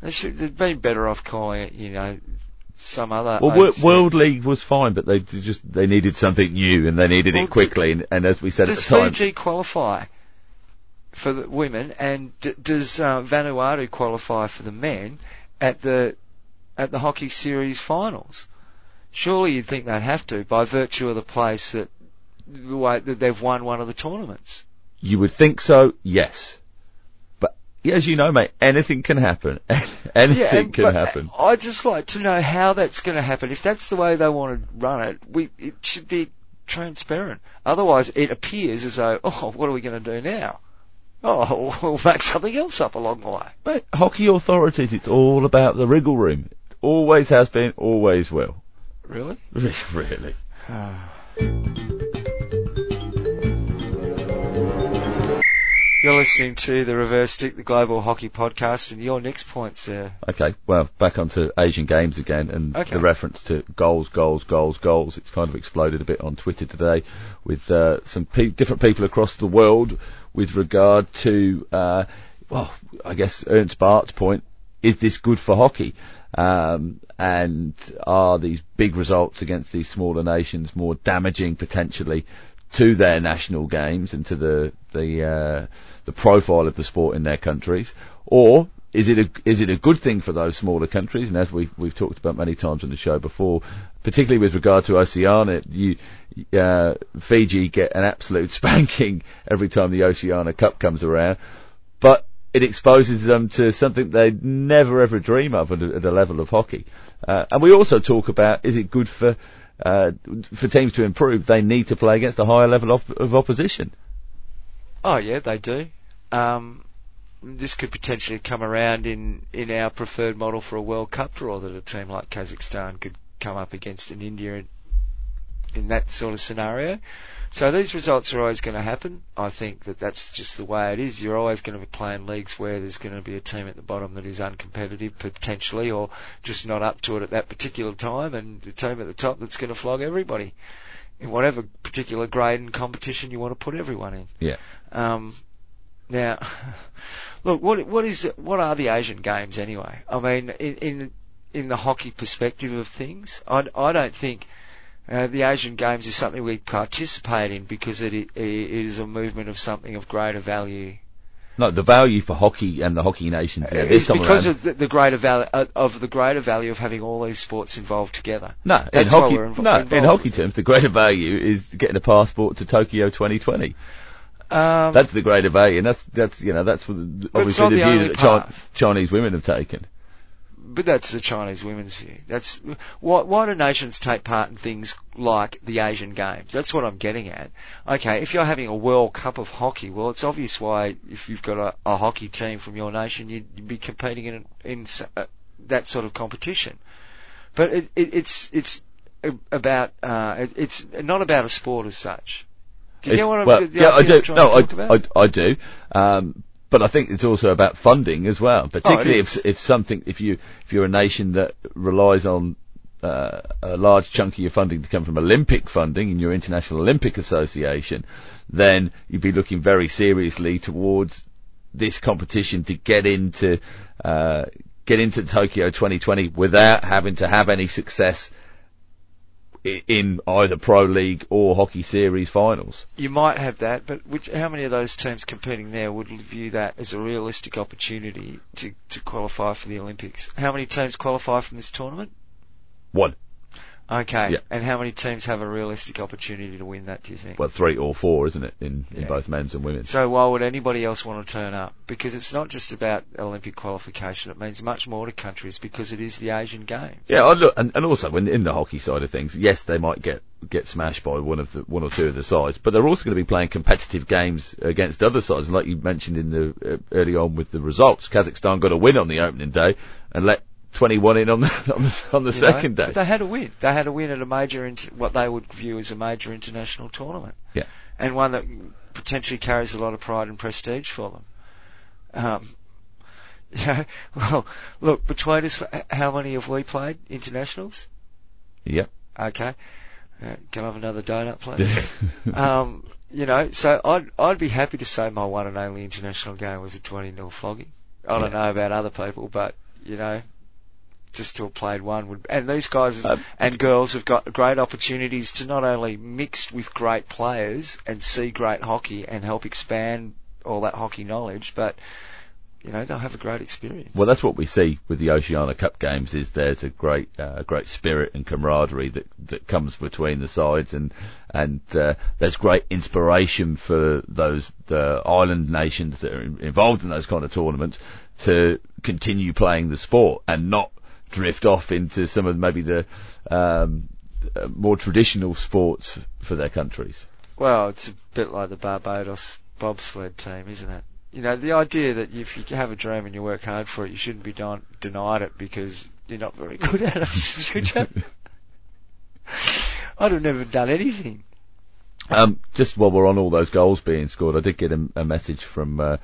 They should they'd been better off calling it, you know, some other. Well. World League was fine, but they just they needed something new and they needed Well, it quickly. And, and as we said at the time, does Fiji qualify for the women, and d- does uh, Vanuatu qualify for the men at the at the hockey series finals? Surely you'd think they'd have to by virtue of the place that the way that they've won one of the tournaments. you would think so, yes. Yeah, as you know, mate, anything can happen. anything and- can happen. I'd just like to know how that's going to happen. If that's the way they want to run it, we it should be transparent. Otherwise, it appears as though, oh, what are we going to do now? Oh, we'll make something else up along the way. Mate, hockey authorities, it's all about the wriggle room. It always has been, always will. Really? really. You're listening to the Reverse Stick, the Global Hockey Podcast, and your next point, there. Okay, well, back onto Asian Games again, and Okay. the reference to goals, goals, goals, goals. It's kind of exploded a bit on Twitter today with uh, some pe- different people across the world with regard to, uh, well, I guess Ernst Baart's point: is this good for hockey? Um, and are these big results against these smaller nations more damaging potentially to their national games and to the the uh, the profile of the sport in their countries, or is it a is it a good thing for those smaller countries? And as we've we've talked about many times on the show before, particularly with regard to Oceania, you uh, Fiji get an absolute spanking every time the Oceania Cup comes around, but it exposes them to something they never ever dream of at a, at a level of hockey. Uh, and we also talk about is it good for uh, for teams to improve? They need to play against a higher level of, of opposition. Oh yeah, they do. Um, this could potentially come around in, in our preferred model for a World Cup draw that a team like Kazakhstan could come up against in India in, in that sort of scenario. So these results are always going to happen. I think that that's just the way it is. You're always going to be playing leagues where there's going to be a team at the bottom that is uncompetitive potentially or just not up to it at that particular time and the team at the top that's going to flog everybody. in whatever particular grade and competition you want to put everyone in. Yeah. Um, now, look, what what is what are the Asian Games anyway? I mean, in in, in the hockey perspective of things, I, I don't think uh, the Asian Games is something we participate in because it, it is a movement of something of greater value. No, the value for hockey and the hockey nations. This It's because around- of the, the greater value uh, of the greater value of having all these sports involved together. no, in That's why hockey, invo- no, in hockey terms, the greater value is getting a passport to Tokyo 2020. Um, That's the greater value, and that's that's you know that's for the, obviously the view that Chi- Chinese women have taken. But that's the Chinese women's view. That's why, why do nations take part in things like the Asian Games? That's what I'm getting at. Okay, if you're having a World Cup of hockey, well, it's obvious why if you've got a, a hockey team from your nation, you'd, you'd be competing in in uh, that sort of competition. But it, it, it's it's about uh, it, it's not about a sport as such. Do you It's- get what I'm, well, yeah, I do. No, to I, talk about? I, I do. Um, but I think it's also about funding as well. Particularly if if something if you if you're a nation that relies on uh, a large chunk of your funding to come from Olympic funding in your International Olympic Association, then you'd be looking very seriously towards this competition to get into uh, get into Tokyo 2020 without having to have any success in either pro league or hockey series finals. You might have that, but which, how many of those teams competing there would view that as a realistic opportunity to, to qualify for the Olympics? How many teams qualify from this tournament? One. Okay. Yeah. And how many teams have a realistic opportunity to win that, do you think? well, three or four, isn't it, in, in Yeah. both men's and women's? So why would anybody else want to turn up? Because it's not just about Olympic qualification. It means much more to countries because it is the Asian Games. Yeah, I look, and, and also when in the hockey side of things, yes, they might get get smashed by one of the one or two of the sides, but they're also going to be playing competitive games against other sides. And like you mentioned in the uh, early on with the results, Kazakhstan got a win on the opening day and let 21 in on the on the, on the you know? second day. But they had a win. They had a win at a major, inter- what they would view as a major international tournament. Yeah. And one that potentially carries a lot of pride and prestige for them. Um, yeah, well, look, between us, how many have we played internationals? Yep. Okay. Uh, can I have another donut, please? um, you know, so I'd, I'd be happy to say my one and only international game was a 20 nil flogging. I don't know about other people, but, you know, just to have played one would, and these guys Um, and girls have got great opportunities to not only mix with great players and see great hockey and help expand all that hockey knowledge, but, you know, they'll have a great experience. Well, that's what we see with the Oceania Cup games. Is there's a great, uh, great spirit and camaraderie that that comes between the sides, and and uh, there's great inspiration for those the island nations that are in- involved in those kind of tournaments to continue playing the sport and not drift off into some of maybe the um, uh, more traditional sports for their countries. Well, it's a bit like the Barbados bobsled team, isn't it? You know, the idea that if you have a dream and you work hard for it, you shouldn't be don- denied it because you're not very good at it? I'd have never done anything. Um, just while we're on all those goals being scored, I did get a, a message from uh,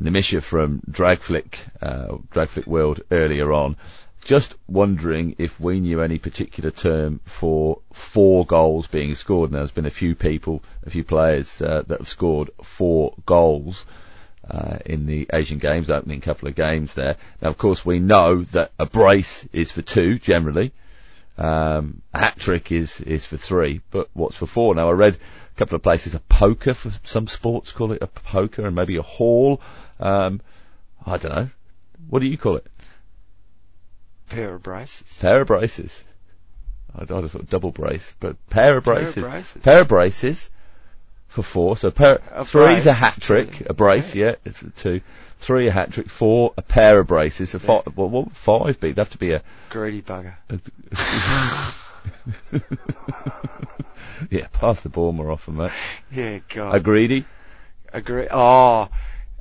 Nimisha from Dragflick, uh, Dragflick World earlier on. Just wondering if we knew any particular term for four goals being scored. Now, there's been a few people, a few players uh, that have scored four goals uh, in the Asian Games, opening couple of games there. Now, of course, we know that a brace is for two generally. Um, a hat trick is, is for three, but what's for four? Now I read a couple of places a poker for some sports call it a poker and maybe a haul. Um, I don't know. What do you call it? Pair of braces. Pair of braces. I'd, I'd have thought double brace, but pair of Pair of braces. braces. Pair of braces for four. So pair, A three's brace a hat trick. A brace, yeah, it's for two. Three a hat trick. Four a pair of braces. A Yeah. five. Well, what would five be? It'd have to be a Greedy bugger. yeah, pass the ball more often, mate. Yeah, God. A greedy? A gre- oh,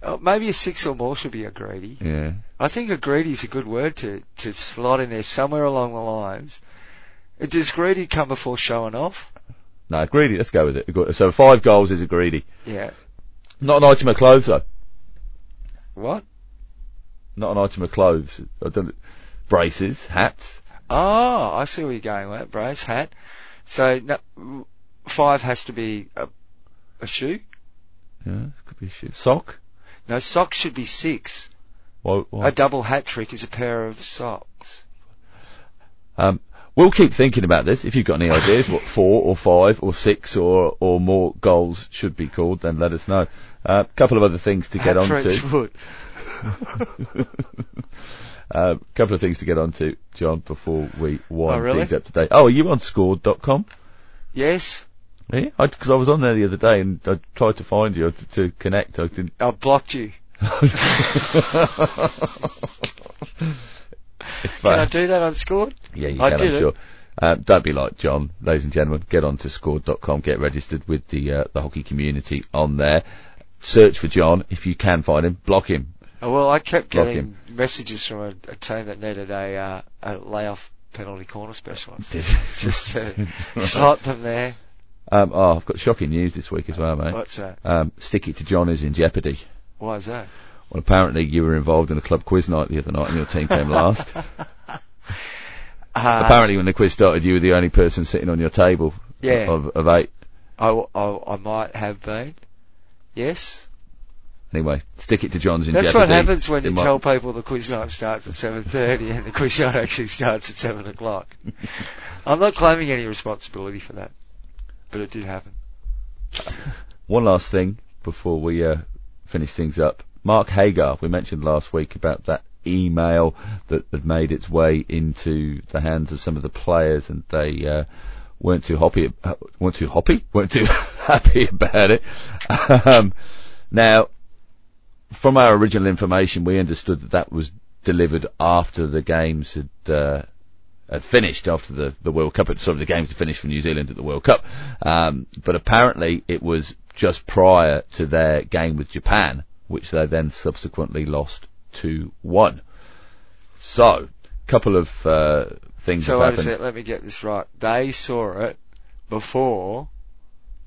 oh, maybe a six or more should be a greedy. Yeah. I think a greedy is a good word to, to slot in there somewhere along the lines. Does greedy come before showing off? No, greedy, let's go with it. So five goals is a greedy. Yeah. Not an item of clothes though. What? Not an item of clothes. I don't, braces, hats. Oh, I see where you're going with that. Brace, hat. So, no, five has to be a, a shoe. Yeah, could be a shoe. Sock. No, socks should be six. A double hat trick is a pair of socks. Um, we'll keep thinking about this. If you've got any ideas, what four or five or six or or more goals should be called, then let us know. A uh, couple of other things to get on to. foot. A uh, couple of things to get on to, John, before we wind Oh, really? things up today. Oh, are you on scored.com? Yes, Yeah, because I, was on there the other day and I tried to find you to, to connect. I didn't. I blocked you. If, Can uh, I do that on Scored? Yeah, you I can, did I'm sure. Uh, don't be like John, ladies and gentlemen. Get on to scored.com, get registered with the uh, the hockey community on there. Search for John if you can find him. Block him. Oh, well, I kept Block getting messages from a, a team that needed a, uh, a layoff penalty corner specialist. Just to slot them there. Um, oh, I've got shocking news this week as well, mate. What's that? Um, Stick It to John is in jeopardy. Why is that? Well, apparently you were involved in a club quiz night the other night and your team came last. Uh, apparently when the quiz started you were the only person sitting on your table Yeah. of, of eight. I, I, I might have been. Yes. Anyway, Stick It to John's in jeopardy. That's jeopardy. what happens when you might- tell people the quiz night starts at 7.30 and the quiz night actually starts at 7 o'clock. I'm not claiming any responsibility for that. But it did happen. One last thing before we uh, finish things up. Mark Hager, we mentioned last week about that email that had made its way into the hands of some of the players, and they uh, weren't too happy. Uh, weren't too happy. weren't too happy about it. Um, now, from our original information, we understood that that was delivered after the games had. Uh, had finished after the, the World Cup. Sort of the games had finished for New Zealand at the World Cup. Um, but apparently it was just prior to their game with Japan, which they then subsequently lost 2-1. So, couple of, uh, things So have happened. let me get this right. They saw it before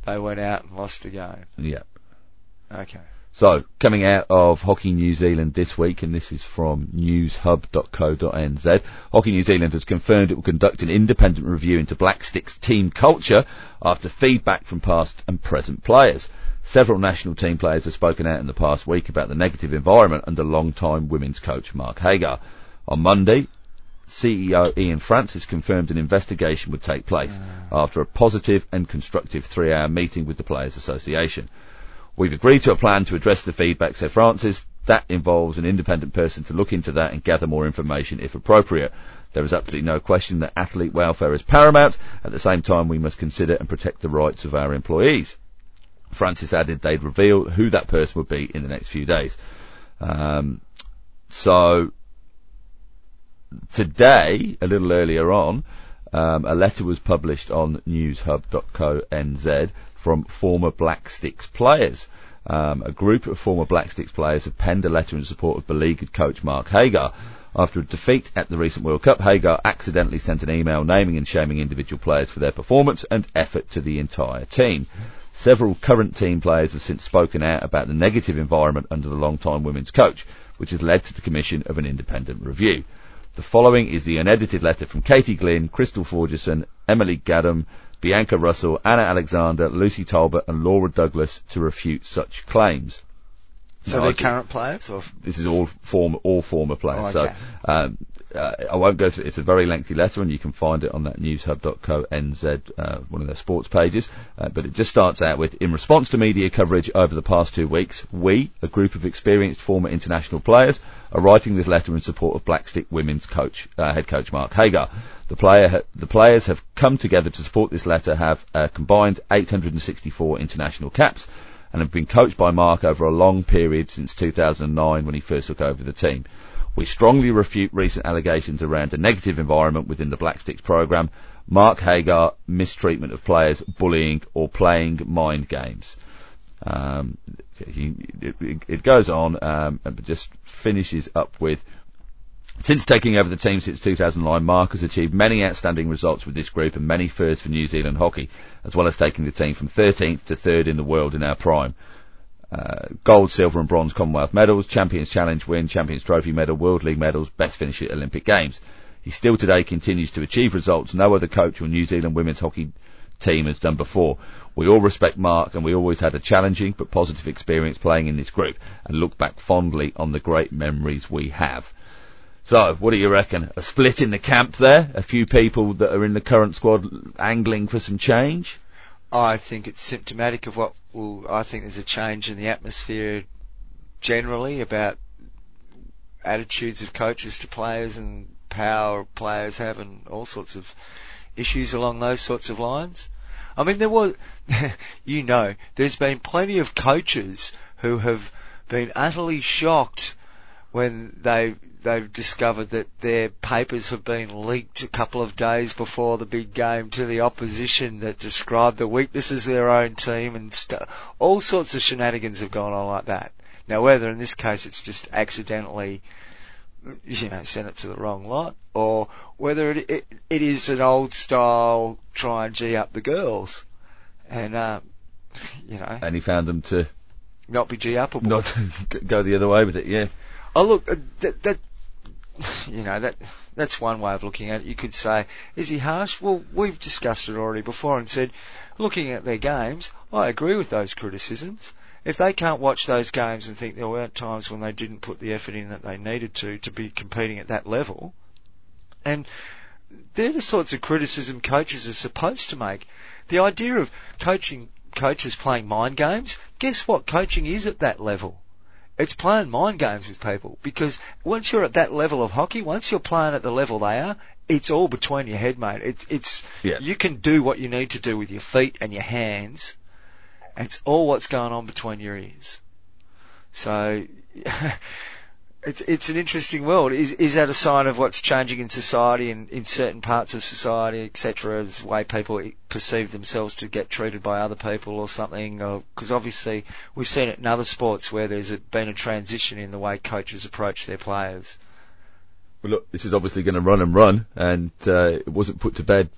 they went out and lost a game. Yeah. Okay. So, coming out of Hockey New Zealand this week, and this is from newshub.co.nz, Hockey New Zealand has confirmed it will conduct an independent review into Black Sticks team culture after feedback from past and present players. Several national team players have spoken out in the past week about the negative environment under long-time women's coach Mark Hager. On Monday, CEO Ian Francis confirmed an investigation would take place ah. after a positive and constructive three-hour meeting with the Players Association. We've agreed to a plan to address the feedback, said Francis. That involves an independent person to look into that and gather more information if appropriate. There is absolutely no question that athlete welfare is paramount. At the same time, we must consider and protect the rights of our employees. Francis added they'd reveal who that person would be in the next few days. Um, so today, a little earlier on, um, a letter was published on newshub.co.nz from former Black Sticks players. Um, a group of former Black Sticks players have penned a letter in support of beleaguered coach Mark Hager. After a defeat at the recent World Cup, Hager accidentally sent an email naming and shaming individual players for their performance and effort to the entire team. Several current team players have since spoken out about the negative environment under the long-time women's coach, which has led to the commission of an independent review. The following is the unedited letter from Katie Glynn, Krystal Forgesson, Emily Gaddum, Bianca Russell, Anna Alexander, Lucy Talbot and Laura Douglas to refute such claims. So Now, they're current players or this is all former all former players. Oh, okay. So um, uh, I won't go through. It's a very lengthy letter, and you can find it on that newshub.co.nz, uh, one of their sports pages. Uh, but it just starts out with: in response to media coverage over the past two weeks, we, a group of experienced former international players, are writing this letter in support of Blackstick women's coach, uh, head coach Mark Hager. The player, ha- the players have come together to support this letter. Have a combined 864 international caps and have been coached by Mark over a long period since 2009 when he first took over the team. We strongly refute recent allegations around a negative environment within the Black Sticks program, Mark Hager, mistreatment of players, bullying or playing mind games. Um, it, goes on, um, but just finishes up with since taking over the team since 2009, Mark has achieved many outstanding results with this group and many firsts for New Zealand hockey, as well as taking the team from 13th to 3rd in the world in our prime. Uh, gold, silver and bronze Commonwealth medals, Champions Challenge win, Champions Trophy medal, World League medals, best finish at Olympic Games. He still today continues to achieve results no other coach or New Zealand women's hockey team has done before. We all respect Mark and we always had a challenging but positive experience playing in this group and look back fondly on the great memories we have. So, what do you reckon? A split in the camp there? A few people that are in the current squad angling for some change? I think it's symptomatic of what will, I think there's a change in the atmosphere generally about attitudes of coaches to players and power players have and all sorts of issues along those sorts of lines. I mean, there was, you know, there's been plenty of coaches who have been utterly shocked when they they've discovered that their papers have been leaked a couple of days before the big game to the opposition that describe the weaknesses of their own team and st- all sorts of shenanigans have gone on like that. Now, whether in this case it's just accidentally, you know, sent it to the wrong lot, or whether it it, it is an old style try and g up the girls, and uh, you know, And he found them to not be g upable. not go the other way with it, yeah. Oh look, uh, that, that you know that that's one way of looking at it. You could say, is he harsh? Well, we've discussed it already before and said, looking at their games, I agree with those criticisms. If they can't watch those games and think there weren't times when they didn't put the effort in that they needed to to be competing at that level, and they're the sorts of criticism coaches are supposed to make. The idea of coaching coaches playing mind games, guess what coaching is at that level? It's playing mind games with people because once you're at that level of hockey, once you're playing at the level they are, it's all between your head, mate. It's it's Yeah. you can do what you need to do with your feet and your hands. And it's all what's going on between your ears. So it's it's an interesting world. Is is that a sign of what's changing in society and in certain parts of society, etc., as the way people perceive themselves to get treated by other people or something? Because obviously we've seen it in other sports where there's a, been a transition in the way coaches approach their players. Well, look, this is obviously going to run and run, and uh, it wasn't put to bed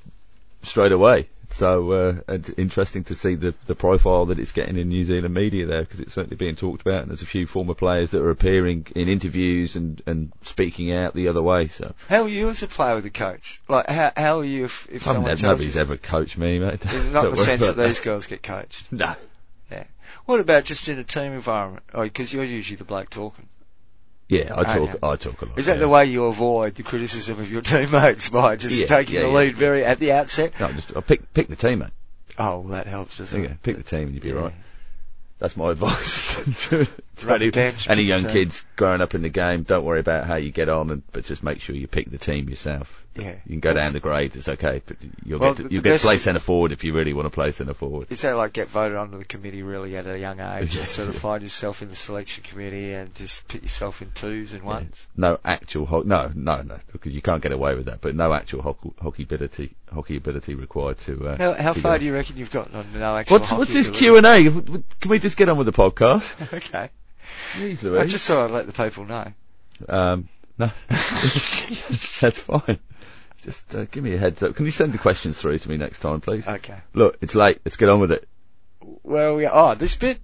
straight away. So uh, it's interesting to see the the profile that it's getting in New Zealand media there, because it's certainly being talked about, and there's a few former players that are appearing in interviews and and speaking out the other way. So How are you as a player with a coach? Like how how are you if, if someone never, nobody's ever coached me, mate. not the sense that these girls get coached? No. Yeah. What about just in a team environment? Oh, because you're usually the bloke talking. Yeah, I talk. I talk a lot. Is that yeah. the way you avoid the criticism of your teammates by just Yeah, taking yeah, the lead very at the outset? No, just I pick pick the team, mate. Oh, well, that helps, doesn't it? Pick the team and you'll be right. That's my advice to, to Run any, any young kids growing up in the game. Don't worry about how you get on, and, but just make sure you pick the team yourself. Yeah. You can go down the grades, it's okay, but you'll Well, get to, you'll get to play centre forward if you really want to play centre forward. Is that like get voted onto the committee really at a young age Yeah. and sort of find yourself in the selection committee and just put yourself in twos and ones? No actual ho- no no no because you can't get away with that. But no actual hockey, hockey ability hockey ability required to. Uh, How, how to far do you reckon you've gotten on no actual What's hockey what's this? Q and A? Can we just get on with the podcast? Okay. Jeez, I just thought I'd let the people know. Um, no, that's fine. Just uh, give me a heads up. Can you send the questions through to me next time, please? Okay. Look, it's late. Let's get on with it. Where are we? Oh, this bit?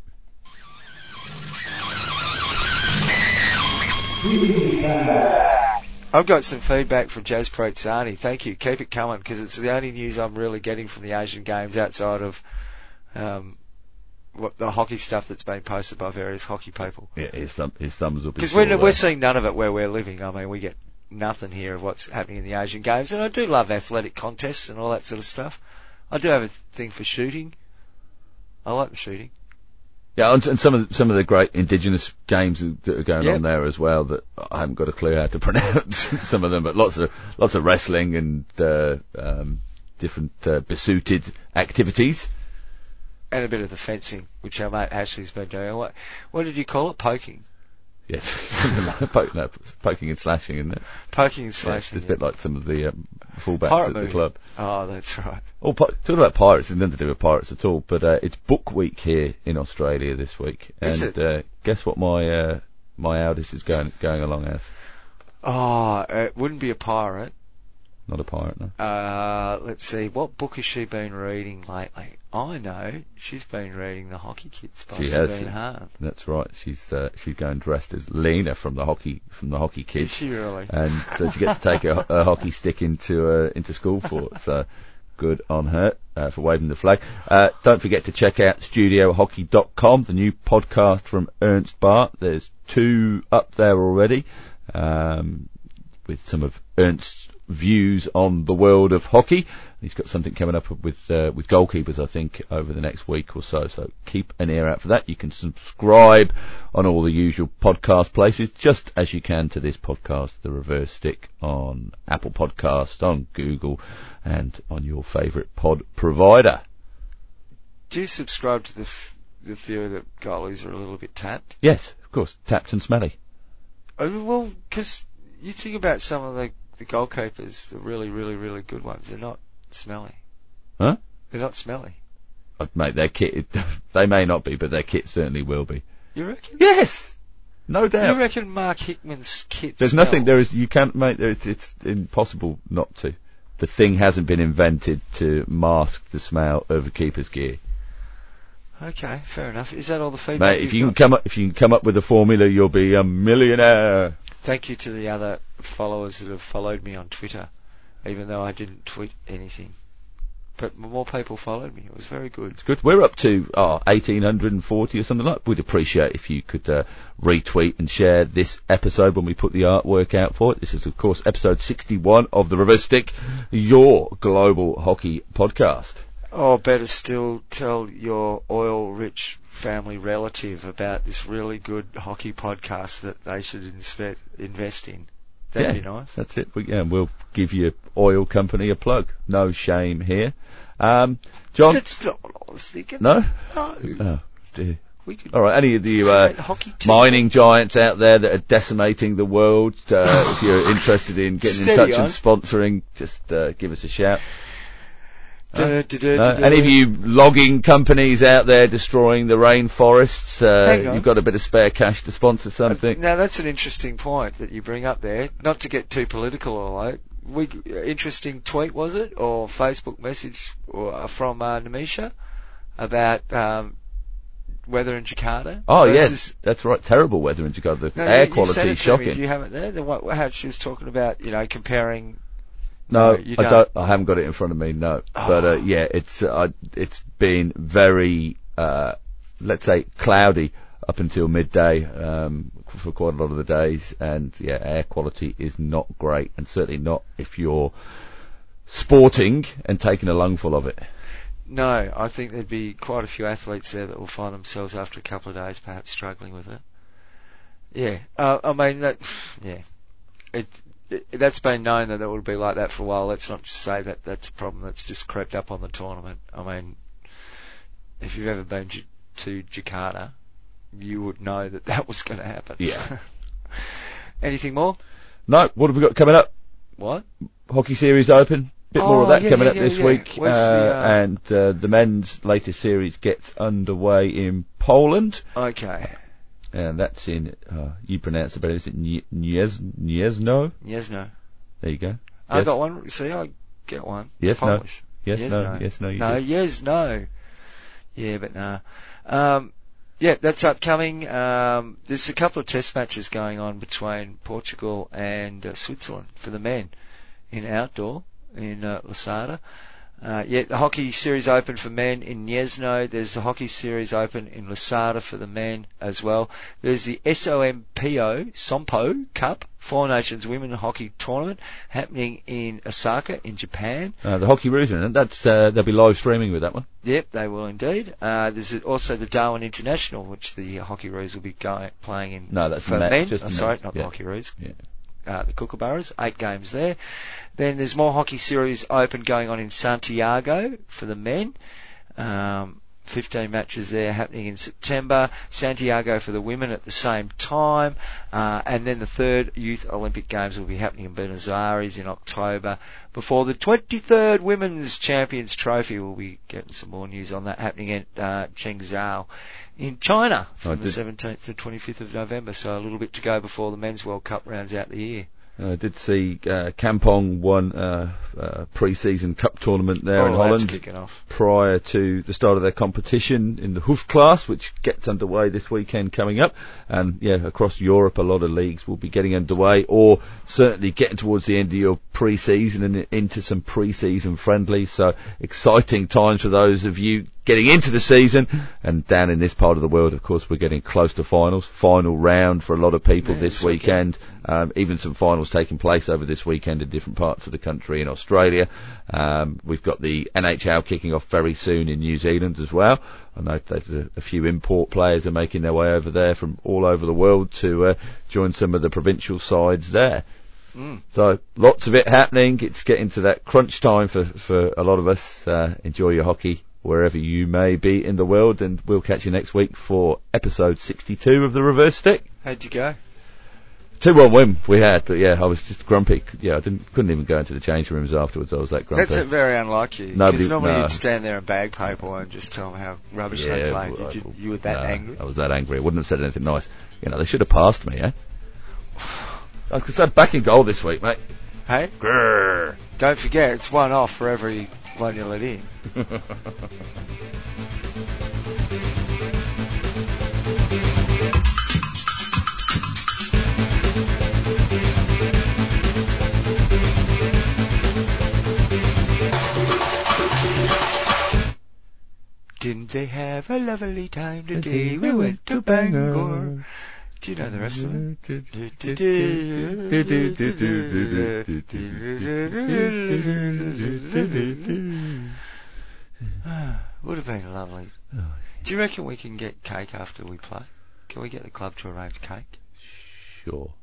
I've got some feedback from Jazz Protzani. Thank you. Keep it coming because it's the only news I'm really getting from the Asian Games outside of um, the hockey stuff that's been posted by various hockey people. Yeah, his, thumb, his thumbs be. Because we're, we're seeing none of it where we're living. I mean, we get nothing here of what's happening in the Asian Games, and I do love athletic contests and all that sort of stuff. I do have a thing for shooting. I like the shooting. Yeah, and, and some of the, some of the great indigenous games that are going Yep. on there as well that I haven't got a clue how to pronounce some of them, but lots of lots of wrestling and uh, um, different uh, besuited activities. And a bit of the fencing, which our mate Ashley's been doing. What, what did you call it? Poking. Yes, poke, no, poking and slashing, isn't it? Poking and Yeah, slashing. it's a bit like some of the um, fullbacks Pirate at the club. Oh, that's right. Oh, pi- talking about pirates, it's nothing to do with pirates at all, but uh, it's book week here in Australia this week. Is and it? Uh, guess what my uh, my eldest is going going along as? Oh, it wouldn't be a pirate. Not a pirate, no. Uh, let's see. What book has she been reading lately? I know she's been reading The Hockey Kids by She has. Sabine Hahn. That's right. She's uh, she's going dressed as Lena from the hockey from the hockey Is kids, she really? and so she gets to take a, a hockey stick into uh, into school for it. So good on her uh, for waving the flag. Uh, don't forget to check out studiohockey.com, the new podcast from Ernst Baart. There's two up there already, um, with some of Ernst's views on the world of hockey. He's got something coming up with uh, with goalkeepers, I think, over the next week or so. So keep an ear out for that. You can subscribe on all the usual podcast places, just as you can to this podcast, The Reverse Stick, on Apple Podcast, on Google, and on your favourite pod provider. Do you subscribe to the f- the theory that goalies are a little bit tapped? Yes, of course, tapped and smelly. Oh, well, because you think about some of the the goalkeepers, the really, really, really good ones, they're not smelly. Huh? They're not smelly. Uh, Mate, their kit, they may not be, but their kit certainly will be. You reckon? Yes! No doubt. You reckon Mark Hickman's kit There's smells? nothing. There is. You can't make. There is. It's impossible not to. The thing hasn't been invented to mask the smell of a keeper's gear, Okay, fair enough. Is that all the feedback? mate. If you can come up, if you can come up with a formula, you'll be a millionaire. Thank you to the other followers that have followed me on Twitter, even though I didn't tweet anything. But more people followed me. It was very good. It's good. We're up to oh, 1840 or something like. that. We'd appreciate if you could uh, retweet and share this episode when we put the artwork out for it. This is, of course, episode 61 of the Reverse Stick, your global hockey podcast. Or better still, tell your oil-rich family relative about this really good hockey podcast that they should invest in. That'd Yeah. be nice. That's it. We, yeah, we'll give your oil company a plug. No shame here. Um, John, That's not what I was thinking. no. No. Oh dear. All right. Any of the uh, create hockey teams. mining giants out there that are decimating the world, uh, if you're interested in getting in touch on. and sponsoring, just uh, give us a shout. No? Any of you logging companies out there destroying the rainforests, uh, you've got a bit of spare cash to sponsor something. Now that's an interesting point that you bring up there. Not to get too political or like, we interesting tweet was it or Facebook message or, from uh, Namisha about um, weather in Jakarta. Oh yes, that's right. Terrible weather in Jakarta. The No, air you, you quality shocking. Me. Do you have it there? The how she was talking about, you know, comparing. No, No, I don't. I haven't got it in front of me. No, but uh, Oh. yeah, it's uh, it's been very, uh, let's say, cloudy up until midday um, for quite a lot of the days, and yeah, air quality is not great, and certainly not if you're sporting and taking a lungful of it. No, I think there'd be quite a few athletes there that will find themselves after a couple of days perhaps struggling with it. Yeah, uh, I mean that. Yeah, it that's been known that it would be like that for a while. Let's not just say that that's a problem that's just crept up on the tournament. I mean, if you've ever been J- to Jakarta, you would know that that was going to happen. Yeah. Anything more? No, what have we got coming up? What? Hockey Series Open. Bit more of Oh, that yeah, coming yeah, up yeah, this week, uh, the, uh, and uh, the men's latest series gets underway in Poland. Okay. And that's in, uh, you pronounce it better, is it Nie- Niez- Niezno? Yes, no. There you go. I Yes. got one. See, I get one. It's Yes, no. Yes, Yes, no, no. yes, no, you No, did. yes, no. Yeah, but no. Um, yeah, that's upcoming. Um, there's a couple of test matches going on between Portugal and uh, Switzerland for the men in outdoor in uh, Lousada. Uh, yeah, the hockey series open for men in Gniezno. There's the hockey series open in Lousada for the men as well. There's the SOMPO, SOMPO Cup, Four Nations Women Hockey Tournament happening in Osaka in Japan. Uh, the Hockey Roos, and that's, uh, they'll be live streaming with that one. Yep, they will indeed. Uh, there's also the Darwin International, which the Hockey Roos will be going, playing in No, that's for men, men. just Oh, sorry, not Yeah. the Hockey Roos. Yeah. Uh, the Kookaburras, eight games there. Then there's more Hockey Series Open going on in Santiago for the men. Um, 15 matches there happening in September. Santiago for the women at the same time. Uh, and then the third Youth Olympic Games will be happening in Buenos Aires in October before the 23rd Women's Champions Trophy. We'll be getting some more news on that happening at uh, Changzhou in China from the 17th to 25th of November. So a little bit to go before the Men's World Cup rounds out the year. Uh, did see uh, Kampong won uh, uh, pre-season cup tournament there oh, in Holland prior to the start of their competition in the Hoofdklasse, which gets underway this weekend coming up. And yeah, across Europe, a lot of leagues will be getting underway, or certainly getting towards the end of your pre-season and into some pre-season friendlies. So exciting times for those of you getting into the season. And down in this part of the world, of course, we're getting close to finals. Final round for a lot of people Yeah, this weekend. Um, even some finals taking place over this weekend in different parts of the country in Australia. Um, we've got the NHL kicking off very soon in New Zealand as well. I know there's a, a few import players are making their way over there from all over the world to uh, join some of the provincial sides there. Mm. So lots of it happening. It's getting to that crunch time for, for a lot of us. Uh, enjoy your hockey wherever you may be in the world and we'll catch you next week for episode 62 of the reverse stick. How'd you go? Two one win we had, but yeah, I was just grumpy. Yeah, I didn't couldn't even go into the change rooms afterwards. I was that grumpy. That's very unlike you. Nobody- Because normally no. you'd stand there and bag people and just tell them how rubbish they played. well, Did you, you were that no, angry? I was that angry. I wouldn't have said anything nice. You know, they should have passed me, eh? I could say back in goal this week, mate. Hey, Grrr. don't forget it's one off for every Didn't they have a lovely time today? We went to Bangor. Do you know the rest of it? Would have been lovely. Oh, Do you reckon we can get cake after we play? Can we get the club to arrange cake? Sure.